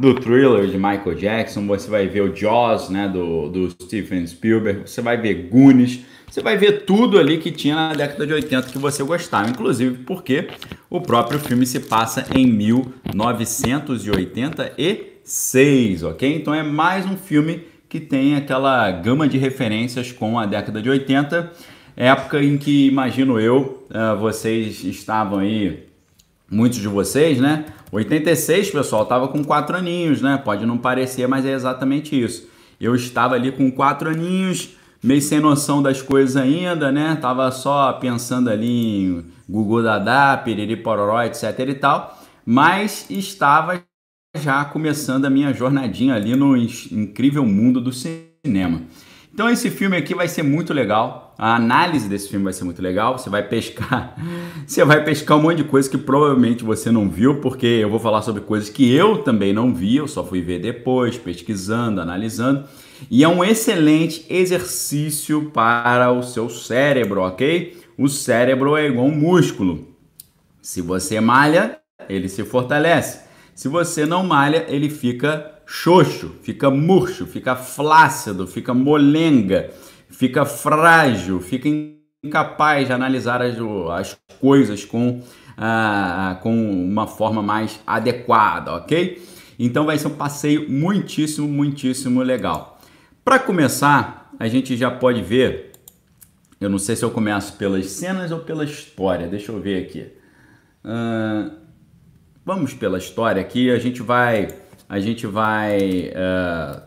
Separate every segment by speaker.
Speaker 1: do thriller de Michael Jackson, você vai ver o Jaws, né, do, do Steven Spielberg, você vai ver Goonies, você vai ver tudo ali que tinha na década de 80 que você gostava, inclusive porque o próprio filme se passa em 1986, ok? Então é mais um filme que tem aquela gama de referências com a década de 80, época em que, imagino eu, eh, vocês estavam aí, muitos de vocês, né? 86, pessoal, tava com quatro aninhos, né? Pode não parecer, mas é exatamente isso. Eu estava ali com quatro aninhos, meio sem noção das coisas ainda, né? Tava só pensando ali em Gugu Dadá, Piriri Pororó, etc e tal, mas estava já começando a minha jornadinha ali no incrível mundo do cinema. Então esse filme aqui vai ser muito legal. A análise desse filme vai ser muito legal. Você vai pescar, você vai pescar um monte de coisa que provavelmente você não viu, porque eu vou falar sobre coisas que eu também não vi, eu só fui ver depois, pesquisando, analisando. E é um excelente exercício para o seu cérebro, ok? O cérebro é igual um músculo. Se você malha, ele se fortalece. Se você não malha, ele fica xoxo, fica murcho, fica flácido, fica molenga, fica frágil, fica incapaz de analisar as, as coisas com, ah, com uma forma mais adequada, ok? Então vai ser um passeio muitíssimo, muitíssimo legal. Para começar, a gente já pode ver. Eu não sei se eu começo pelas cenas ou pela história. Deixa eu ver aqui. Uh, vamos pela história aqui. A gente vai a gente vai uh,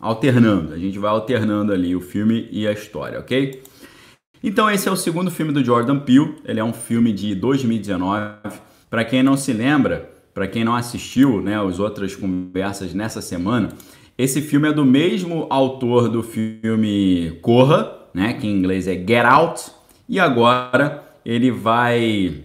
Speaker 1: alternando, a gente vai alternando ali o filme e a história, ok? Então esse é o segundo filme do Jordan Peele, ele é um filme de 2019. Para quem não se lembra, para quem não assistiu, né, as outras conversas nessa semana, esse filme é do mesmo autor do filme Corra, né, que em inglês é Get Out, e agora ele vai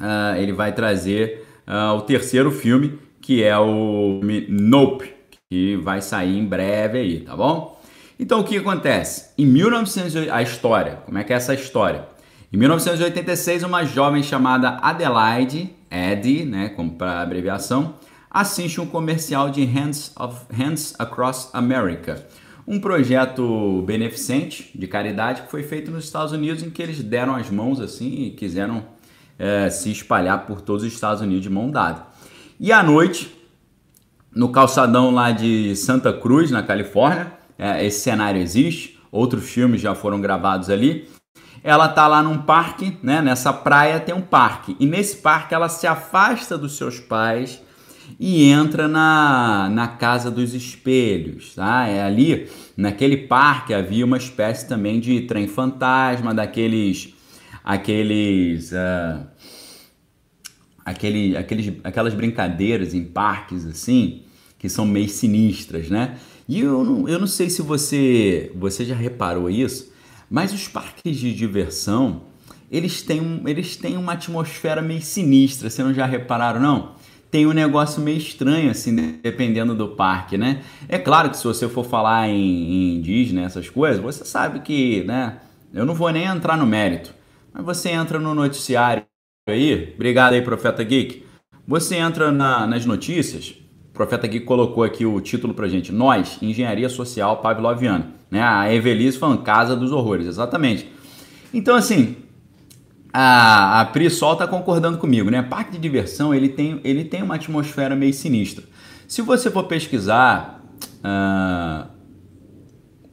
Speaker 1: uh, ele vai trazer uh, o terceiro filme que é o Nope, que vai sair em breve aí, tá bom? Então o que acontece? Em 1900 a história, como é que é essa história? Em 1986, uma jovem chamada Adelaide, Eddie, né, como para abreviação, assiste um comercial de Hands, of, Hands Across America, um projeto beneficente de caridade que foi feito nos Estados Unidos em que eles deram as mãos assim e quiseram é, se espalhar por todos os Estados Unidos de mão dada. E à noite, no calçadão lá de Santa Cruz, na Califórnia, é, esse cenário existe, outros filmes já foram gravados ali. Ela tá lá num parque, né? Nessa praia tem um parque. E nesse parque ela se afasta dos seus pais e entra na, na casa dos espelhos, tá? É ali, naquele parque havia uma espécie também de trem fantasma, daqueles aqueles uh, aquele, aqueles, aquelas brincadeiras em parques assim, que são meio sinistras, né? E eu não, eu não sei se você, você já reparou isso, mas os parques de diversão, eles têm, um, eles têm uma atmosfera meio sinistra, vocês não já repararam não? Tem um negócio meio estranho, assim, dependendo do parque, né? É claro que se você for falar em, em Disney, essas coisas, você sabe que, né? Eu não vou nem entrar no mérito, mas você entra no noticiário aí, obrigado aí, Profeta Geek. Você entra na, nas notícias, o Profeta Geek colocou aqui o título pra gente, Nós, Engenharia Social Pavloviana. Né? A Evelise falando Casa dos Horrores, exatamente. Então, assim, a, a Pri Sol tá concordando comigo, né? Parque de diversão, ele tem, ele tem uma atmosfera meio sinistra. Se você for pesquisar uh,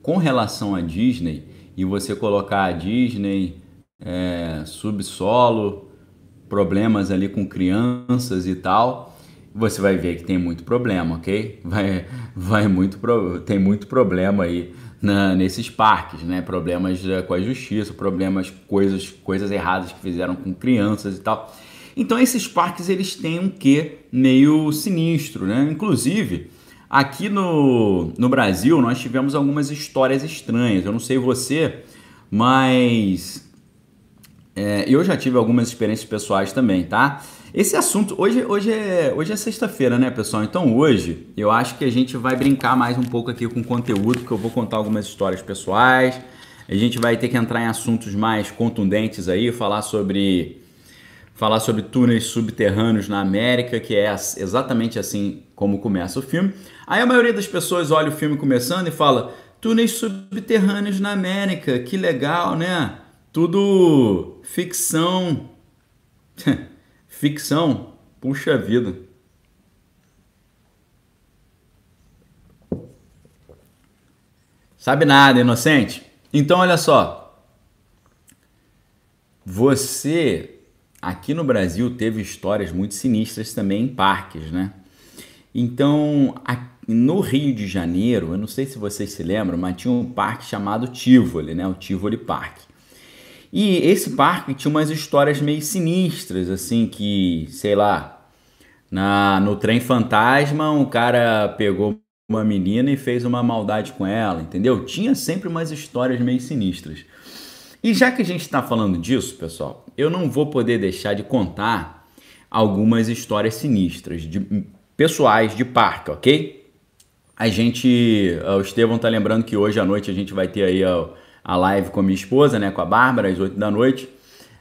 Speaker 1: com relação a Disney e você colocar a Disney é, subsolo problemas ali com crianças e tal, você vai ver que tem muito problema, ok? Vai, vai muito, tem muito problema aí na, nesses parques, né? Problemas eh, com a justiça, problemas, coisas, coisas erradas que fizeram com crianças e tal. Então esses parques eles têm um quê meio sinistro, né? Inclusive, aqui no, no Brasil nós tivemos algumas histórias estranhas. Eu não sei você, mas é, eu já tive algumas experiências pessoais também, tá? Esse assunto, hoje, hoje é, hoje é sexta-feira, né, pessoal? Então hoje eu acho que a gente vai brincar mais um pouco aqui com conteúdo, porque eu vou contar algumas histórias pessoais. A gente vai ter que entrar em assuntos mais contundentes aí, falar sobre falar sobre túneis subterrâneos na América, que é exatamente assim como começa o filme. Aí a maioria das pessoas olha o filme começando e fala: túneis subterrâneos na América, que legal, né? Tudo ficção. ficção? Puxa vida. Sabe nada, inocente? Então, olha só. Você, aqui no Brasil, teve histórias muito sinistras também em parques, né? Então, no Rio de Janeiro, eu não sei se vocês se lembram, mas tinha um parque chamado Tivoli, né? O Tivoli Park. E esse parque tinha umas histórias meio sinistras, assim, que, sei lá, na, no trem fantasma, um cara pegou uma menina e fez uma maldade com ela, entendeu? Tinha sempre umas histórias meio sinistras. E já que a gente está falando disso, pessoal, eu não vou poder deixar de contar algumas histórias sinistras de pessoais de parque, ok? A gente, o Estevão tá lembrando que hoje à noite a gente vai ter aí a, a live com a minha esposa, né, com a Bárbara, às 8 da noite.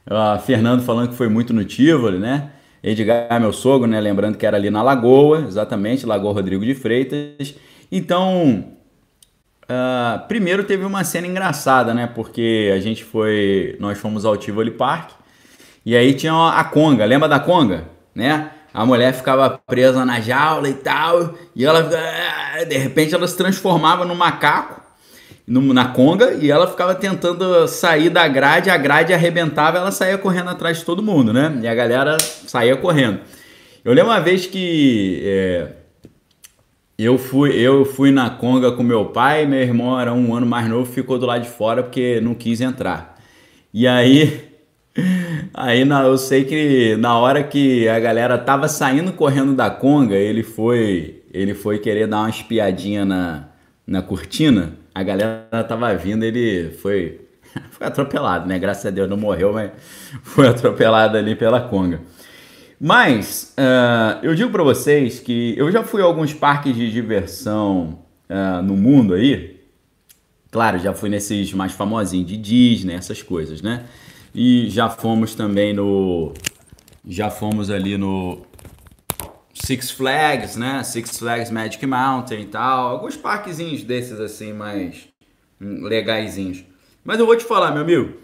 Speaker 1: Uh, Fernando falando que foi muito no Tivoli, né? Edgar, meu sogro, né? Lembrando que era ali na Lagoa, exatamente, Lagoa Rodrigo de Freitas. Então, uh, primeiro teve uma cena engraçada, né? Porque a gente foi, nós fomos ao Tivoli Park e aí tinha a Conga, lembra da Conga, né? A mulher ficava presa na jaula e tal, e ela, de repente, ela se transformava num macaco na conga e ela ficava tentando sair da grade, a grade arrebentava, ela saía correndo atrás de todo mundo, né? E a galera saía correndo. Eu lembro uma vez que é, eu fui eu fui na conga com meu pai, meu irmão era um ano mais novo, ficou do lado de fora porque não quis entrar. E aí aí na, eu sei que na hora que a galera tava saindo correndo da conga, ele foi ele foi querer dar uma espiadinha na, na cortina a galera tava vindo, ele foi, foi atropelado, né? Graças a Deus não morreu, mas foi atropelado ali pela Conga. Mas uh, eu digo para vocês que eu já fui a alguns parques de diversão uh, no mundo aí. Claro, já fui nesses mais famosinhos de Disney, essas coisas, né? E já fomos também no. Já fomos ali no Six Flags, né? Six Flags Magic Mountain e tal. Alguns parquezinhos desses assim, mais legaisinhos. Mas eu vou te falar, meu amigo.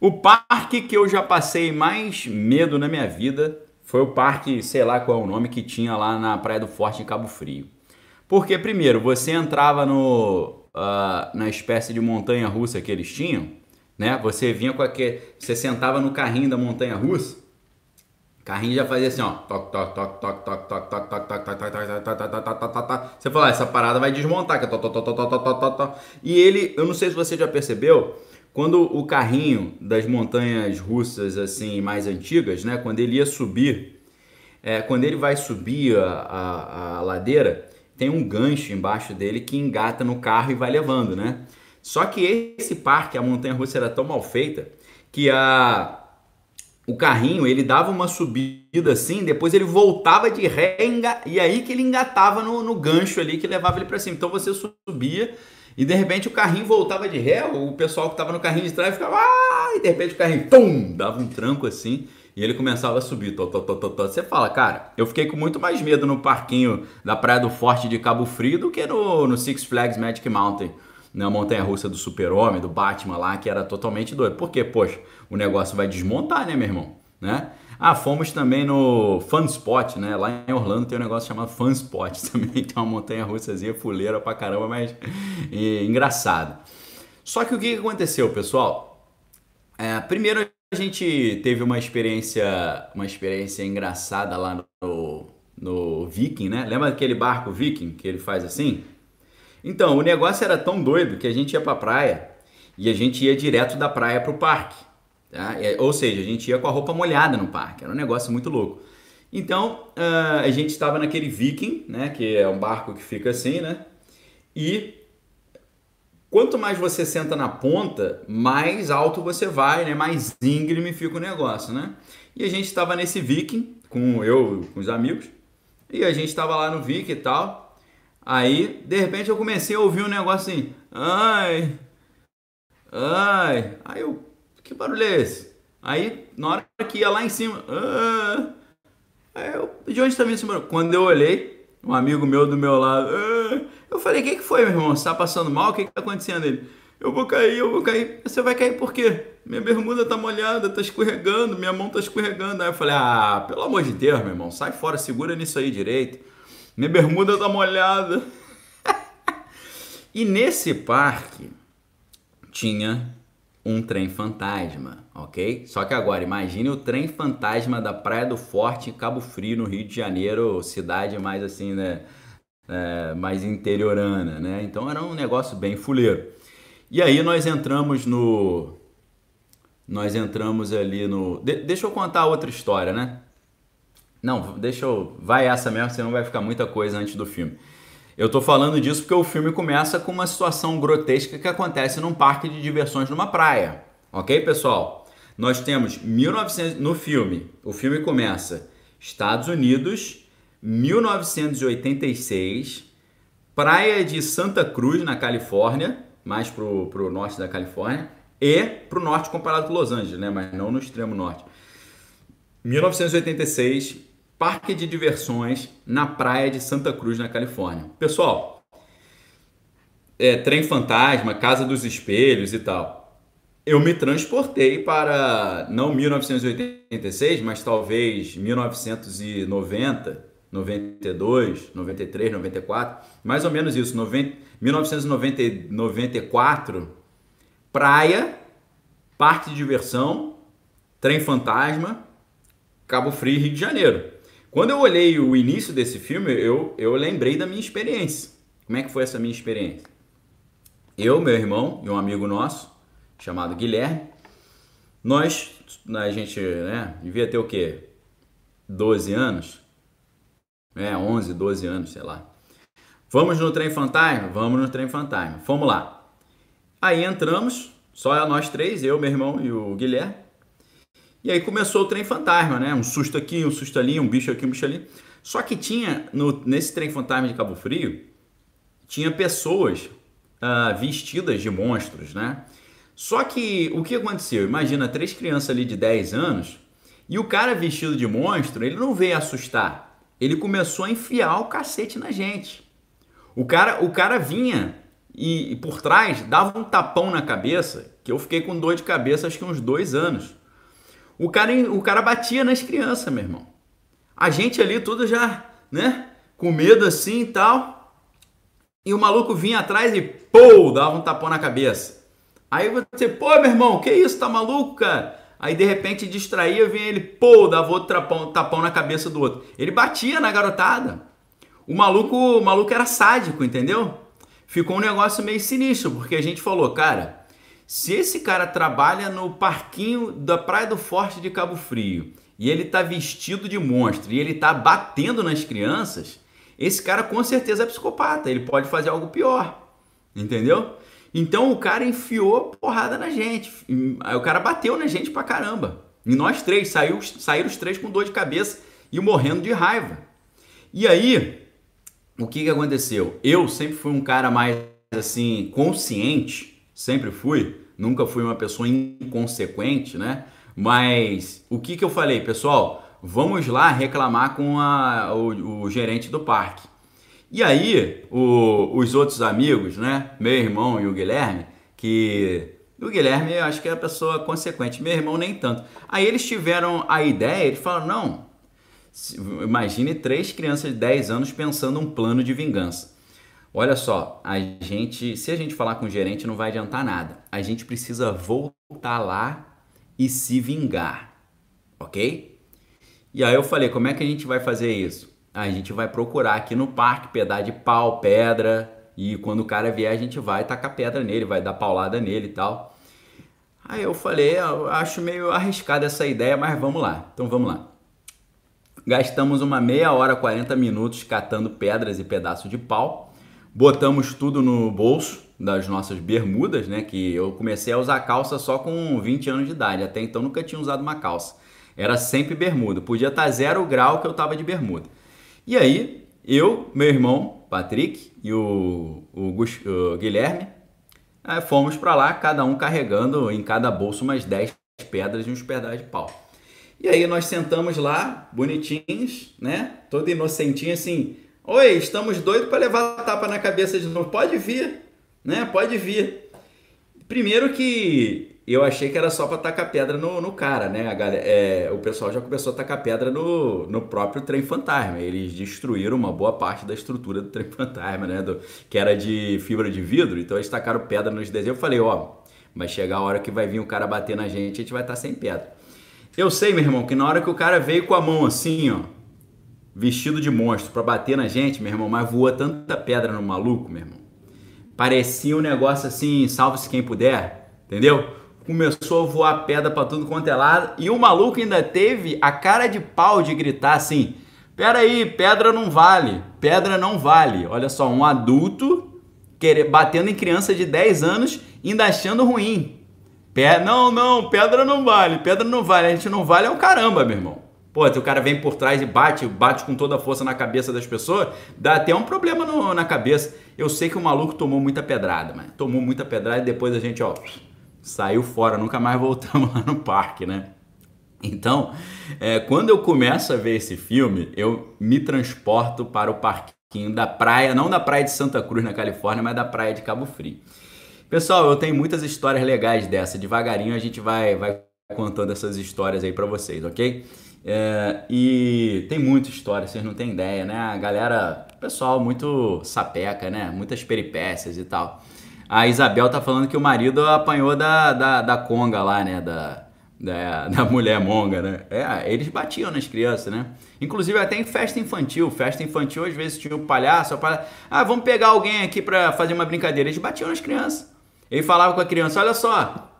Speaker 1: O parque que eu já passei mais medo na minha vida foi o parque, sei lá qual é o nome, que tinha lá na Praia do Forte em Cabo Frio. Porque, primeiro, você entrava no, uh, na espécie de montanha russa que eles tinham, né? Você vinha com aquele. Você sentava no carrinho da montanha russa Carrinho já fazia assim, ó. Toc, toc, toc, toc, toc, toc, toc, toc, toc, toc, toc, toc, toc, toc, toc, toc. Você fala, essa parada vai desmontar, que é toc, toc, toc, toc, toc, toc, toc. E ele, eu não sei se você já percebeu, quando o carrinho das montanhas russas assim mais antigas, né, quando ele ia subir, é, quando ele vai subir a, a, a ladeira, tem um gancho embaixo dele que engata no carro e vai levando, né? Só que esse parque, a montanha russa era tão mal feita que a o carrinho, ele dava uma subida assim, depois ele voltava de ré e aí que ele engatava no, no gancho ali que levava ele para cima. Então você subia e de repente o carrinho voltava de ré, o pessoal que estava no carrinho de trás ficava, ah! e de repente o carrinho, tum, dava um tranco assim. E ele começava a subir. Tó, tó, tó, tó, tó. Você fala, cara, eu fiquei com muito mais medo no parquinho da Praia do Forte de Cabo Frio do que no, no Six Flags Magic Mountain na montanha russa do Super-Homem, do Batman lá, que era totalmente doido. Porque, poxa, o negócio vai desmontar, né, meu irmão? Né? Ah, fomos também no Fun Spot, né? Lá em Orlando tem um negócio chamado Fun Spot também, tem uma montanha russazinha fuleira pra caramba, mas é, engraçado. Só que o que aconteceu, pessoal? É, primeiro a gente teve uma experiência, uma experiência engraçada lá no, no Viking, né? Lembra aquele barco Viking que ele faz assim? Então, o negócio era tão doido que a gente ia pra praia e a gente ia direto da praia pro parque. Tá? Ou seja, a gente ia com a roupa molhada no parque. Era um negócio muito louco. Então, uh, a gente estava naquele Viking, né? Que é um barco que fica assim, né? E quanto mais você senta na ponta, mais alto você vai, né? Mais íngreme fica o negócio, né? E a gente estava nesse Viking, com eu, com os amigos, e a gente estava lá no Viking e tal. Aí, de repente, eu comecei a ouvir um negócio assim, ai, ai. Aí eu, que barulho é esse? Aí, na hora que ia lá em cima. Ah, aí eu, de onde tá vindo esse barulho? Quando eu olhei, um amigo meu do meu lado. Ah, eu falei, o que, que foi, meu irmão? Você tá passando mal? O que, que tá acontecendo? Ele, eu vou cair, eu vou cair. Você vai cair por quê? Minha bermuda tá molhada, tá escorregando, minha mão tá escorregando. Aí eu falei, ah, pelo amor de Deus, meu irmão, sai fora, segura nisso aí direito. Minha bermuda tá molhada. e nesse parque tinha um trem fantasma, ok? Só que agora, imagine o trem fantasma da Praia do Forte, em Cabo Frio, no Rio de Janeiro, cidade mais assim, né? É, mais interiorana, né? Então era um negócio bem fuleiro. E aí nós entramos no. Nós entramos ali no. De, deixa eu contar outra história, né? Não, deixa eu. Vai essa mesmo, senão vai ficar muita coisa antes do filme. Eu tô falando disso porque o filme começa com uma situação grotesca que acontece num parque de diversões numa praia. Ok, pessoal? Nós temos 1900 no filme. O filme começa Estados Unidos, 1986, praia de Santa Cruz na Califórnia mais pro, pro norte da Califórnia e pro norte comparado com Los Angeles, né? Mas não no extremo norte. 1986, parque de diversões na praia de Santa Cruz, na Califórnia. Pessoal, é, trem fantasma, casa dos espelhos e tal. Eu me transportei para não 1986, mas talvez 1990 92, 93, 94, mais ou menos isso, 90, 1994, praia, parque de diversão, trem fantasma, Cabo Frio, Rio de Janeiro. Quando eu olhei o início desse filme, eu, eu lembrei da minha experiência. Como é que foi essa minha experiência? Eu, meu irmão e um amigo nosso, chamado Guilherme, nós, a gente, né, devia ter o quê? 12 anos, é, 11, 12 anos, sei lá. Vamos no trem fantasma? Vamos no trem fantasma. Vamos lá. Aí entramos, só nós três, eu, meu irmão e o Guilherme. E aí começou o trem fantasma, né? Um susto aqui, um susto ali, um bicho aqui, um bicho ali. Só que tinha, no, nesse trem fantasma de Cabo Frio, tinha pessoas uh, vestidas de monstros, né? Só que o que aconteceu? Imagina três crianças ali de 10 anos e o cara vestido de monstro, ele não veio assustar ele começou a enfiar o cacete na gente. O cara, o cara vinha e, e, por trás dava um tapão na cabeça, que eu fiquei com dor de cabeça acho que uns dois anos. O cara, o cara batia nas crianças, meu irmão. A gente ali tudo já, né, com medo assim e tal. E o maluco vinha atrás e, pô, dava um tapão na cabeça. Aí você, pô, meu irmão, que isso, tá maluco, cara? Aí de repente distraía, vinha ele, pô, dava outro tapão, tapão na cabeça do outro. Ele batia na garotada. O maluco, o maluco era sádico, entendeu? Ficou um negócio meio sinistro, porque a gente falou, cara, se esse cara trabalha no parquinho da Praia do Forte de Cabo Frio e ele tá vestido de monstro e ele tá batendo nas crianças, esse cara com certeza é psicopata, ele pode fazer algo pior. Entendeu? Então o cara enfiou porrada na gente. O cara bateu na gente pra caramba. E nós três, saiu, saíram os três com dor de cabeça e morrendo de raiva. E aí, o que, que aconteceu? Eu sempre fui um cara mais assim, consciente, sempre fui, nunca fui uma pessoa inconsequente, né? Mas o que, que eu falei, pessoal? Vamos lá reclamar com a, o, o gerente do parque. E aí, o, os outros amigos, né? Meu irmão e o Guilherme, que. O Guilherme, eu acho que é a pessoa consequente, meu irmão nem tanto. Aí eles tiveram a ideia, eles falaram: não, imagine três crianças de 10 anos pensando um plano de vingança. Olha só, a gente, se a gente falar com o gerente, não vai adiantar nada. A gente precisa voltar lá e se vingar, ok? E aí eu falei: como é que a gente vai fazer isso? a gente vai procurar aqui no parque pedar de pau, pedra, e quando o cara vier a gente vai tacar pedra nele, vai dar paulada nele e tal. Aí eu falei, eu acho meio arriscada essa ideia, mas vamos lá. Então vamos lá. Gastamos uma meia hora, 40 minutos catando pedras e pedaços de pau. Botamos tudo no bolso das nossas bermudas, né? Que eu comecei a usar calça só com 20 anos de idade. Até então nunca tinha usado uma calça. Era sempre bermuda. Podia estar zero grau que eu tava de bermuda. E aí, eu, meu irmão Patrick e o, o, o Guilherme é, fomos para lá, cada um carregando em cada bolso umas 10 pedras e uns pedaços de pau. E aí nós sentamos lá, bonitinhos, né? Todo inocentinho assim. Oi, estamos doidos para levar tapa na cabeça de novo. Pode vir, né? Pode vir. Primeiro que eu achei que era só para tacar pedra no, no cara, né? A galera, é, o pessoal já começou a tacar pedra no, no próprio trem fantasma. Eles destruíram uma boa parte da estrutura do trem fantasma, né? Do, que era de fibra de vidro. Então eles tacaram pedra nos desenhos. Eu falei, ó, vai chegar a hora que vai vir o cara bater na gente, a gente vai estar tá sem pedra. Eu sei, meu irmão, que na hora que o cara veio com a mão assim, ó, vestido de monstro para bater na gente, meu irmão, mas voa tanta pedra no maluco, meu irmão. Parecia um negócio assim, salve-se quem puder, entendeu? Começou a voar pedra para tudo quanto é lado e o maluco ainda teve a cara de pau de gritar assim: Pera aí, pedra não vale, pedra não vale. Olha só, um adulto querer, batendo em criança de 10 anos, ainda achando ruim. Não, não, pedra não vale, pedra não vale. A gente não vale é um caramba, meu irmão. Pô, o cara vem por trás e bate, bate com toda a força na cabeça das pessoas, dá até um problema no, na cabeça. Eu sei que o maluco tomou muita pedrada, mas tomou muita pedrada e depois a gente, ó, saiu fora, nunca mais voltamos lá no parque, né? Então, é, quando eu começo a ver esse filme, eu me transporto para o parquinho da praia, não da praia de Santa Cruz, na Califórnia, mas da praia de Cabo Frio. Pessoal, eu tenho muitas histórias legais dessa. Devagarinho a gente vai, vai contando essas histórias aí para vocês, ok? É, e tem muita história, vocês não têm ideia, né? A galera, pessoal muito sapeca, né? Muitas peripécias e tal. A Isabel tá falando que o marido apanhou da, da, da conga lá, né? Da, da, da mulher monga, né? É, eles batiam nas crianças, né? Inclusive até em festa infantil. Festa infantil, às vezes tinha o palhaço, palhaço. Ah, vamos pegar alguém aqui pra fazer uma brincadeira. Eles batiam nas crianças. Ele falava com a criança, olha só,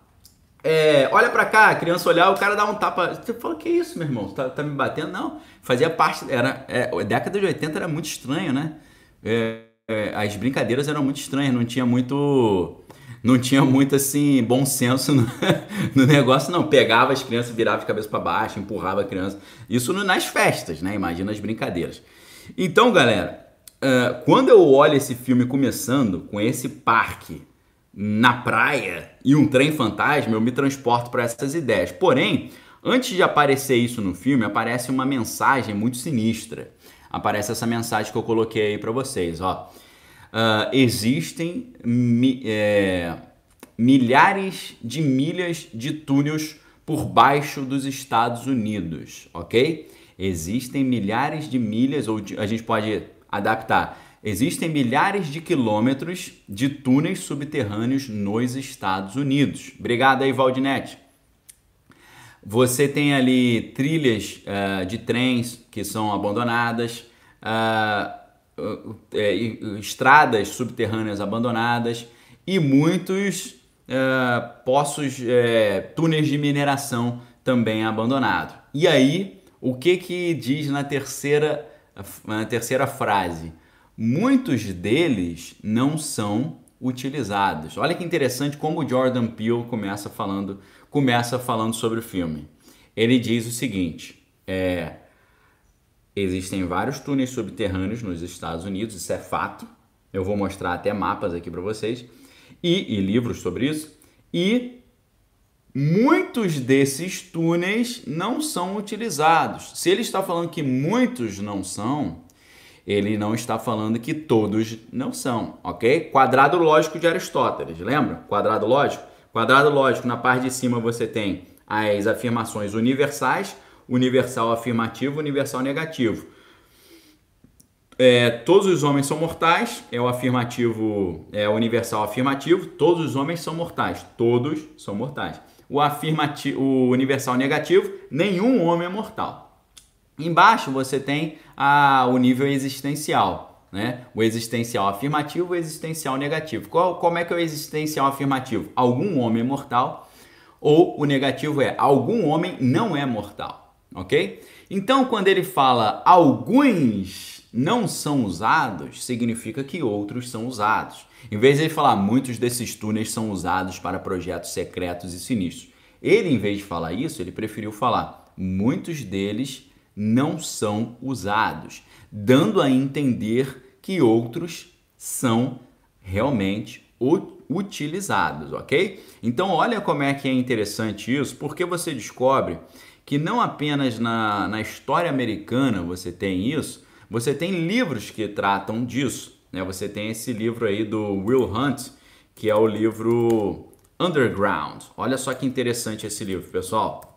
Speaker 1: é, olha pra cá, a criança olhar, o cara dá um tapa. Você fala, que isso, meu irmão? Tá, tá me batendo? Não. Fazia parte. Era, é, a década de 80 era muito estranho, né? É, é, as brincadeiras eram muito estranhas, não tinha muito. Não tinha muito assim, bom senso no, no negócio, não. Pegava as crianças, virava de cabeça para baixo, empurrava a criança. Isso nas festas, né? Imagina as brincadeiras. Então, galera, uh, quando eu olho esse filme começando com esse parque na praia e um trem fantasma, eu me transporto para essas ideias. Porém, antes de aparecer isso no filme, aparece uma mensagem muito sinistra. Aparece essa mensagem que eu coloquei aí para vocês, ó. Uh, existem mi é, milhares de milhas de túneis por baixo dos Estados Unidos, ok? Existem milhares de milhas, ou de, a gente pode adaptar Existem milhares de quilômetros de túneis subterrâneos nos Estados Unidos. Obrigado aí, Valdinete. Você tem ali trilhas uh, de trens que são abandonadas, uh, uh, estradas subterrâneas abandonadas e muitos poços, túneis de mineração também abandonados. E aí, o que que diz na terceira, na terceira frase? Muitos deles não são utilizados. Olha que interessante como o Jordan Peele começa falando, começa falando sobre o filme. Ele diz o seguinte: é, existem vários túneis subterrâneos nos Estados Unidos, isso é fato. Eu vou mostrar até mapas aqui para vocês e, e livros sobre isso. E muitos desses túneis não são utilizados. Se ele está falando que muitos não são, ele não está falando que todos não são, ok? Quadrado lógico de Aristóteles, lembra? Quadrado lógico? Quadrado lógico, na parte de cima você tem as afirmações universais, universal afirmativo, universal negativo. É, todos os homens são mortais, é o afirmativo, é universal afirmativo, todos os homens são mortais, todos são mortais. O afirmativo, o universal negativo, nenhum homem é mortal. Embaixo você tem a, o nível existencial, né? O existencial afirmativo o existencial negativo. Qual, como é que é o existencial afirmativo? Algum homem é mortal ou o negativo é algum homem não é mortal, ok? Então, quando ele fala alguns não são usados, significa que outros são usados. Em vez de ele falar muitos desses túneis são usados para projetos secretos e sinistros, ele, em vez de falar isso, ele preferiu falar muitos deles não são usados, dando a entender que outros são realmente utilizados, ok? Então olha como é que é interessante isso, porque você descobre que não apenas na, na história americana você tem isso, você tem livros que tratam disso. Né? Você tem esse livro aí do Will Hunt, que é o livro Underground. Olha só que interessante esse livro, pessoal.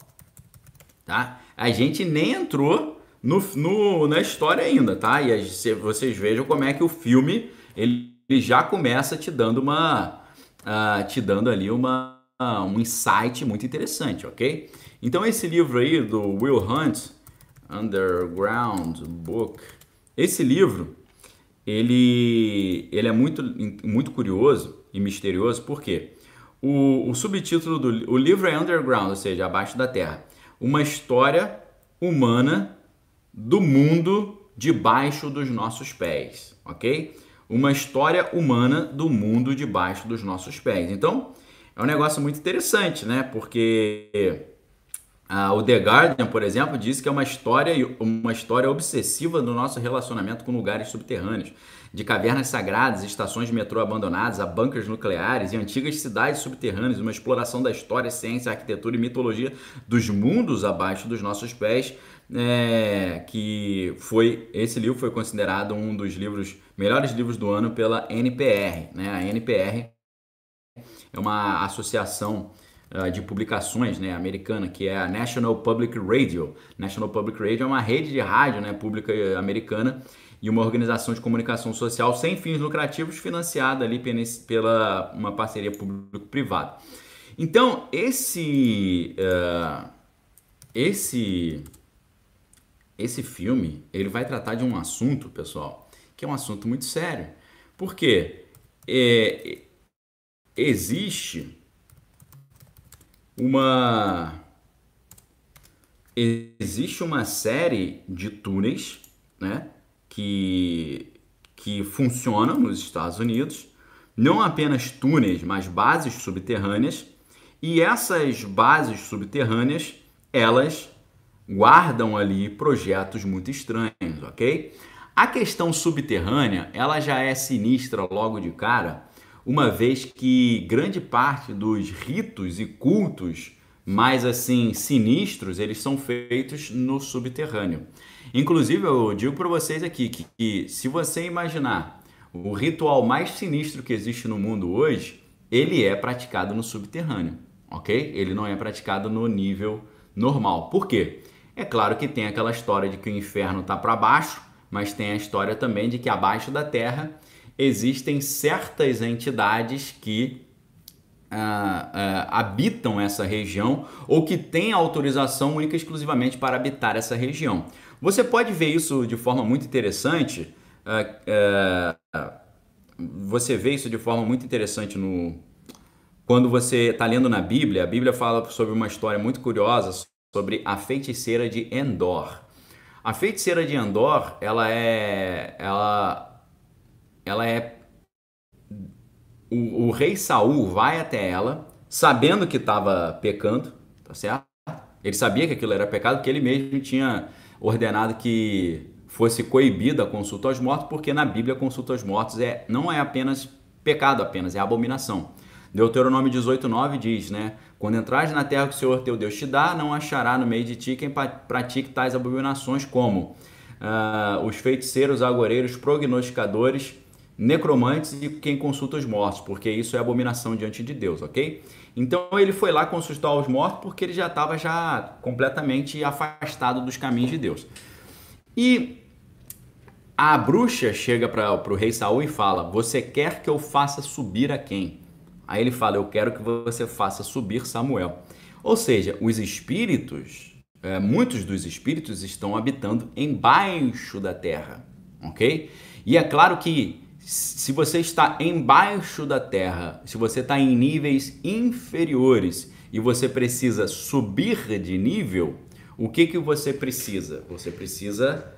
Speaker 1: Tá? A gente nem entrou no, no, na história ainda, tá? E vocês vejam como é que o filme ele, ele já começa te dando uma uh, te dando ali uma uh, um insight muito interessante, ok? Então esse livro aí do Will Hunt, Underground Book, esse livro ele ele é muito muito curioso e misterioso porque o, o subtítulo do o livro é Underground, ou seja, abaixo da terra, uma história humana do mundo debaixo dos nossos pés, ok? Uma história humana do mundo debaixo dos nossos pés. Então, é um negócio muito interessante, né? Porque ah, o The Guardian, por exemplo, diz que é uma história, uma história obsessiva do nosso relacionamento com lugares subterrâneos, de cavernas sagradas, estações de metrô abandonadas, a bunkers nucleares e antigas cidades subterrâneas, uma exploração da história, ciência, arquitetura e mitologia dos mundos abaixo dos nossos pés, é, que foi esse livro foi considerado um dos livros melhores livros do ano pela NPR, né? A NPR é uma associação uh, de publicações né, americana, que é a National Public Radio. National Public Radio é uma rede de rádio né, pública americana e uma organização de comunicação social sem fins lucrativos financiada ali pela uma parceria público-privada. Então, esse uh, esse esse filme, ele vai tratar de um assunto, pessoal, que é um assunto muito sério. Porque é, existe uma existe uma série de túneis, né, que que funcionam nos Estados Unidos, não apenas túneis, mas bases subterrâneas, e essas bases subterrâneas, elas guardam ali projetos muito estranhos, ok? A questão subterrânea, ela já é sinistra logo de cara, uma vez que grande parte dos ritos e cultos mais assim sinistros, eles são feitos no subterrâneo. Inclusive, eu digo para vocês aqui que, que se você imaginar o ritual mais sinistro que existe no mundo hoje, ele é praticado no subterrâneo, ok? Ele não é praticado no nível normal. Por quê? É claro que tem aquela história de que o inferno está para baixo, mas tem a história também de que abaixo da terra existem certas entidades que ah, ah, habitam essa região ou que têm autorização única exclusivamente para habitar essa região. Você pode ver isso de forma muito interessante. Ah, você vê isso de forma muito interessante no quando você está lendo na Bíblia. A Bíblia fala sobre uma história muito curiosa sobre a feiticeira de Endor. A feiticeira de Endor, ela é ela ela é o, o rei Saul vai até ela, sabendo que estava pecando, tá certo? Ele sabia que aquilo era pecado, porque ele mesmo tinha ordenado que fosse coibida a consulta aos mortos, porque na Bíblia a consulta aos mortos é, não é apenas pecado apenas, é abominação. Deuteronômio 18:9 diz, né? Quando entrares na terra que o Senhor teu Deus te dá, não achará no meio de ti quem pratique tais abominações como uh, os feiticeiros, agoreiros, prognosticadores, necromantes e quem consulta os mortos, porque isso é abominação diante de Deus, ok? Então ele foi lá consultar os mortos porque ele já estava já completamente afastado dos caminhos de Deus. E a bruxa chega para o rei Saul e fala: Você quer que eu faça subir a quem? Aí ele fala: Eu quero que você faça subir Samuel. Ou seja, os espíritos, é, muitos dos espíritos estão habitando embaixo da terra, ok? E é claro que se você está embaixo da terra, se você está em níveis inferiores e você precisa subir de nível, o que, que você precisa? Você precisa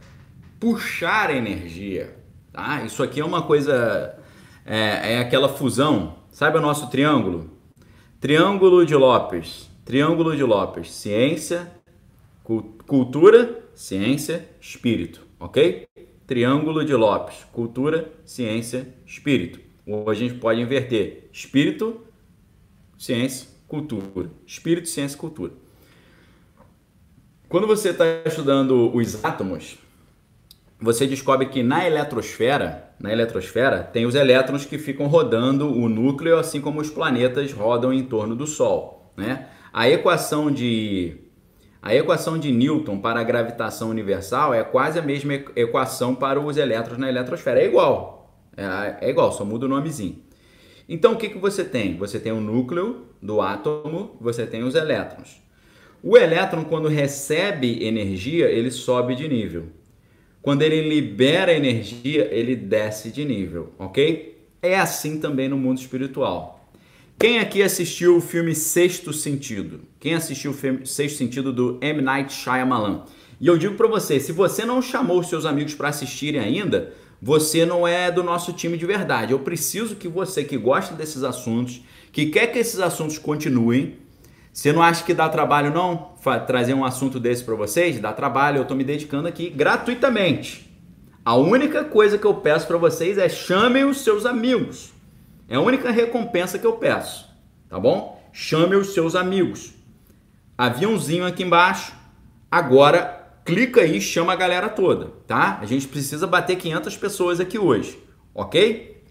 Speaker 1: puxar energia. Tá? Isso aqui é uma coisa, é, é aquela fusão Sabe o nosso triângulo? Triângulo de Lopes. Triângulo de Lopes. Ciência, cultura, ciência, espírito. Ok? Triângulo de Lopes. Cultura, ciência, espírito. Ou a gente pode inverter. Espírito, ciência, cultura. Espírito, ciência, cultura. Quando você está estudando os átomos, você descobre que na eletrosfera, na eletrosfera, tem os elétrons que ficam rodando o núcleo, assim como os planetas rodam em torno do Sol. Né? A equação de a equação de Newton para a gravitação universal é quase a mesma equação para os elétrons na eletrosfera. É igual. É, é igual, só muda o nomezinho. Então o que, que você tem? Você tem o núcleo do átomo, você tem os elétrons. O elétron, quando recebe energia, ele sobe de nível. Quando ele libera energia, ele desce de nível, ok? É assim também no mundo espiritual. Quem aqui assistiu o filme Sexto Sentido? Quem assistiu o filme Sexto Sentido do M. Night Shyamalan? E eu digo para você, se você não chamou seus amigos para assistirem ainda, você não é do nosso time de verdade. Eu preciso que você que gosta desses assuntos, que quer que esses assuntos continuem, você não acha que dá trabalho não trazer um assunto desse para vocês? Dá trabalho, eu estou me dedicando aqui gratuitamente. A única coisa que eu peço para vocês é chamem os seus amigos. É a única recompensa que eu peço, tá bom? Chame os seus amigos. Aviãozinho aqui embaixo. Agora clica aí, chama a galera toda, tá? A gente precisa bater 500 pessoas aqui hoje, ok?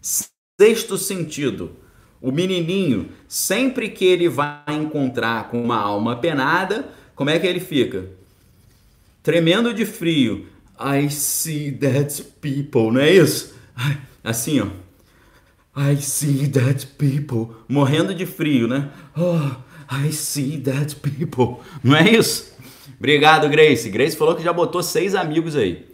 Speaker 1: Sexto sentido o menininho, sempre que ele vai encontrar com uma alma penada, como é que ele fica? Tremendo de frio. I see that people, não é isso? Assim, ó. I see that people. Morrendo de frio, né? Oh, I see that people. Não é isso? Obrigado, Grace. Grace falou que já botou seis amigos aí.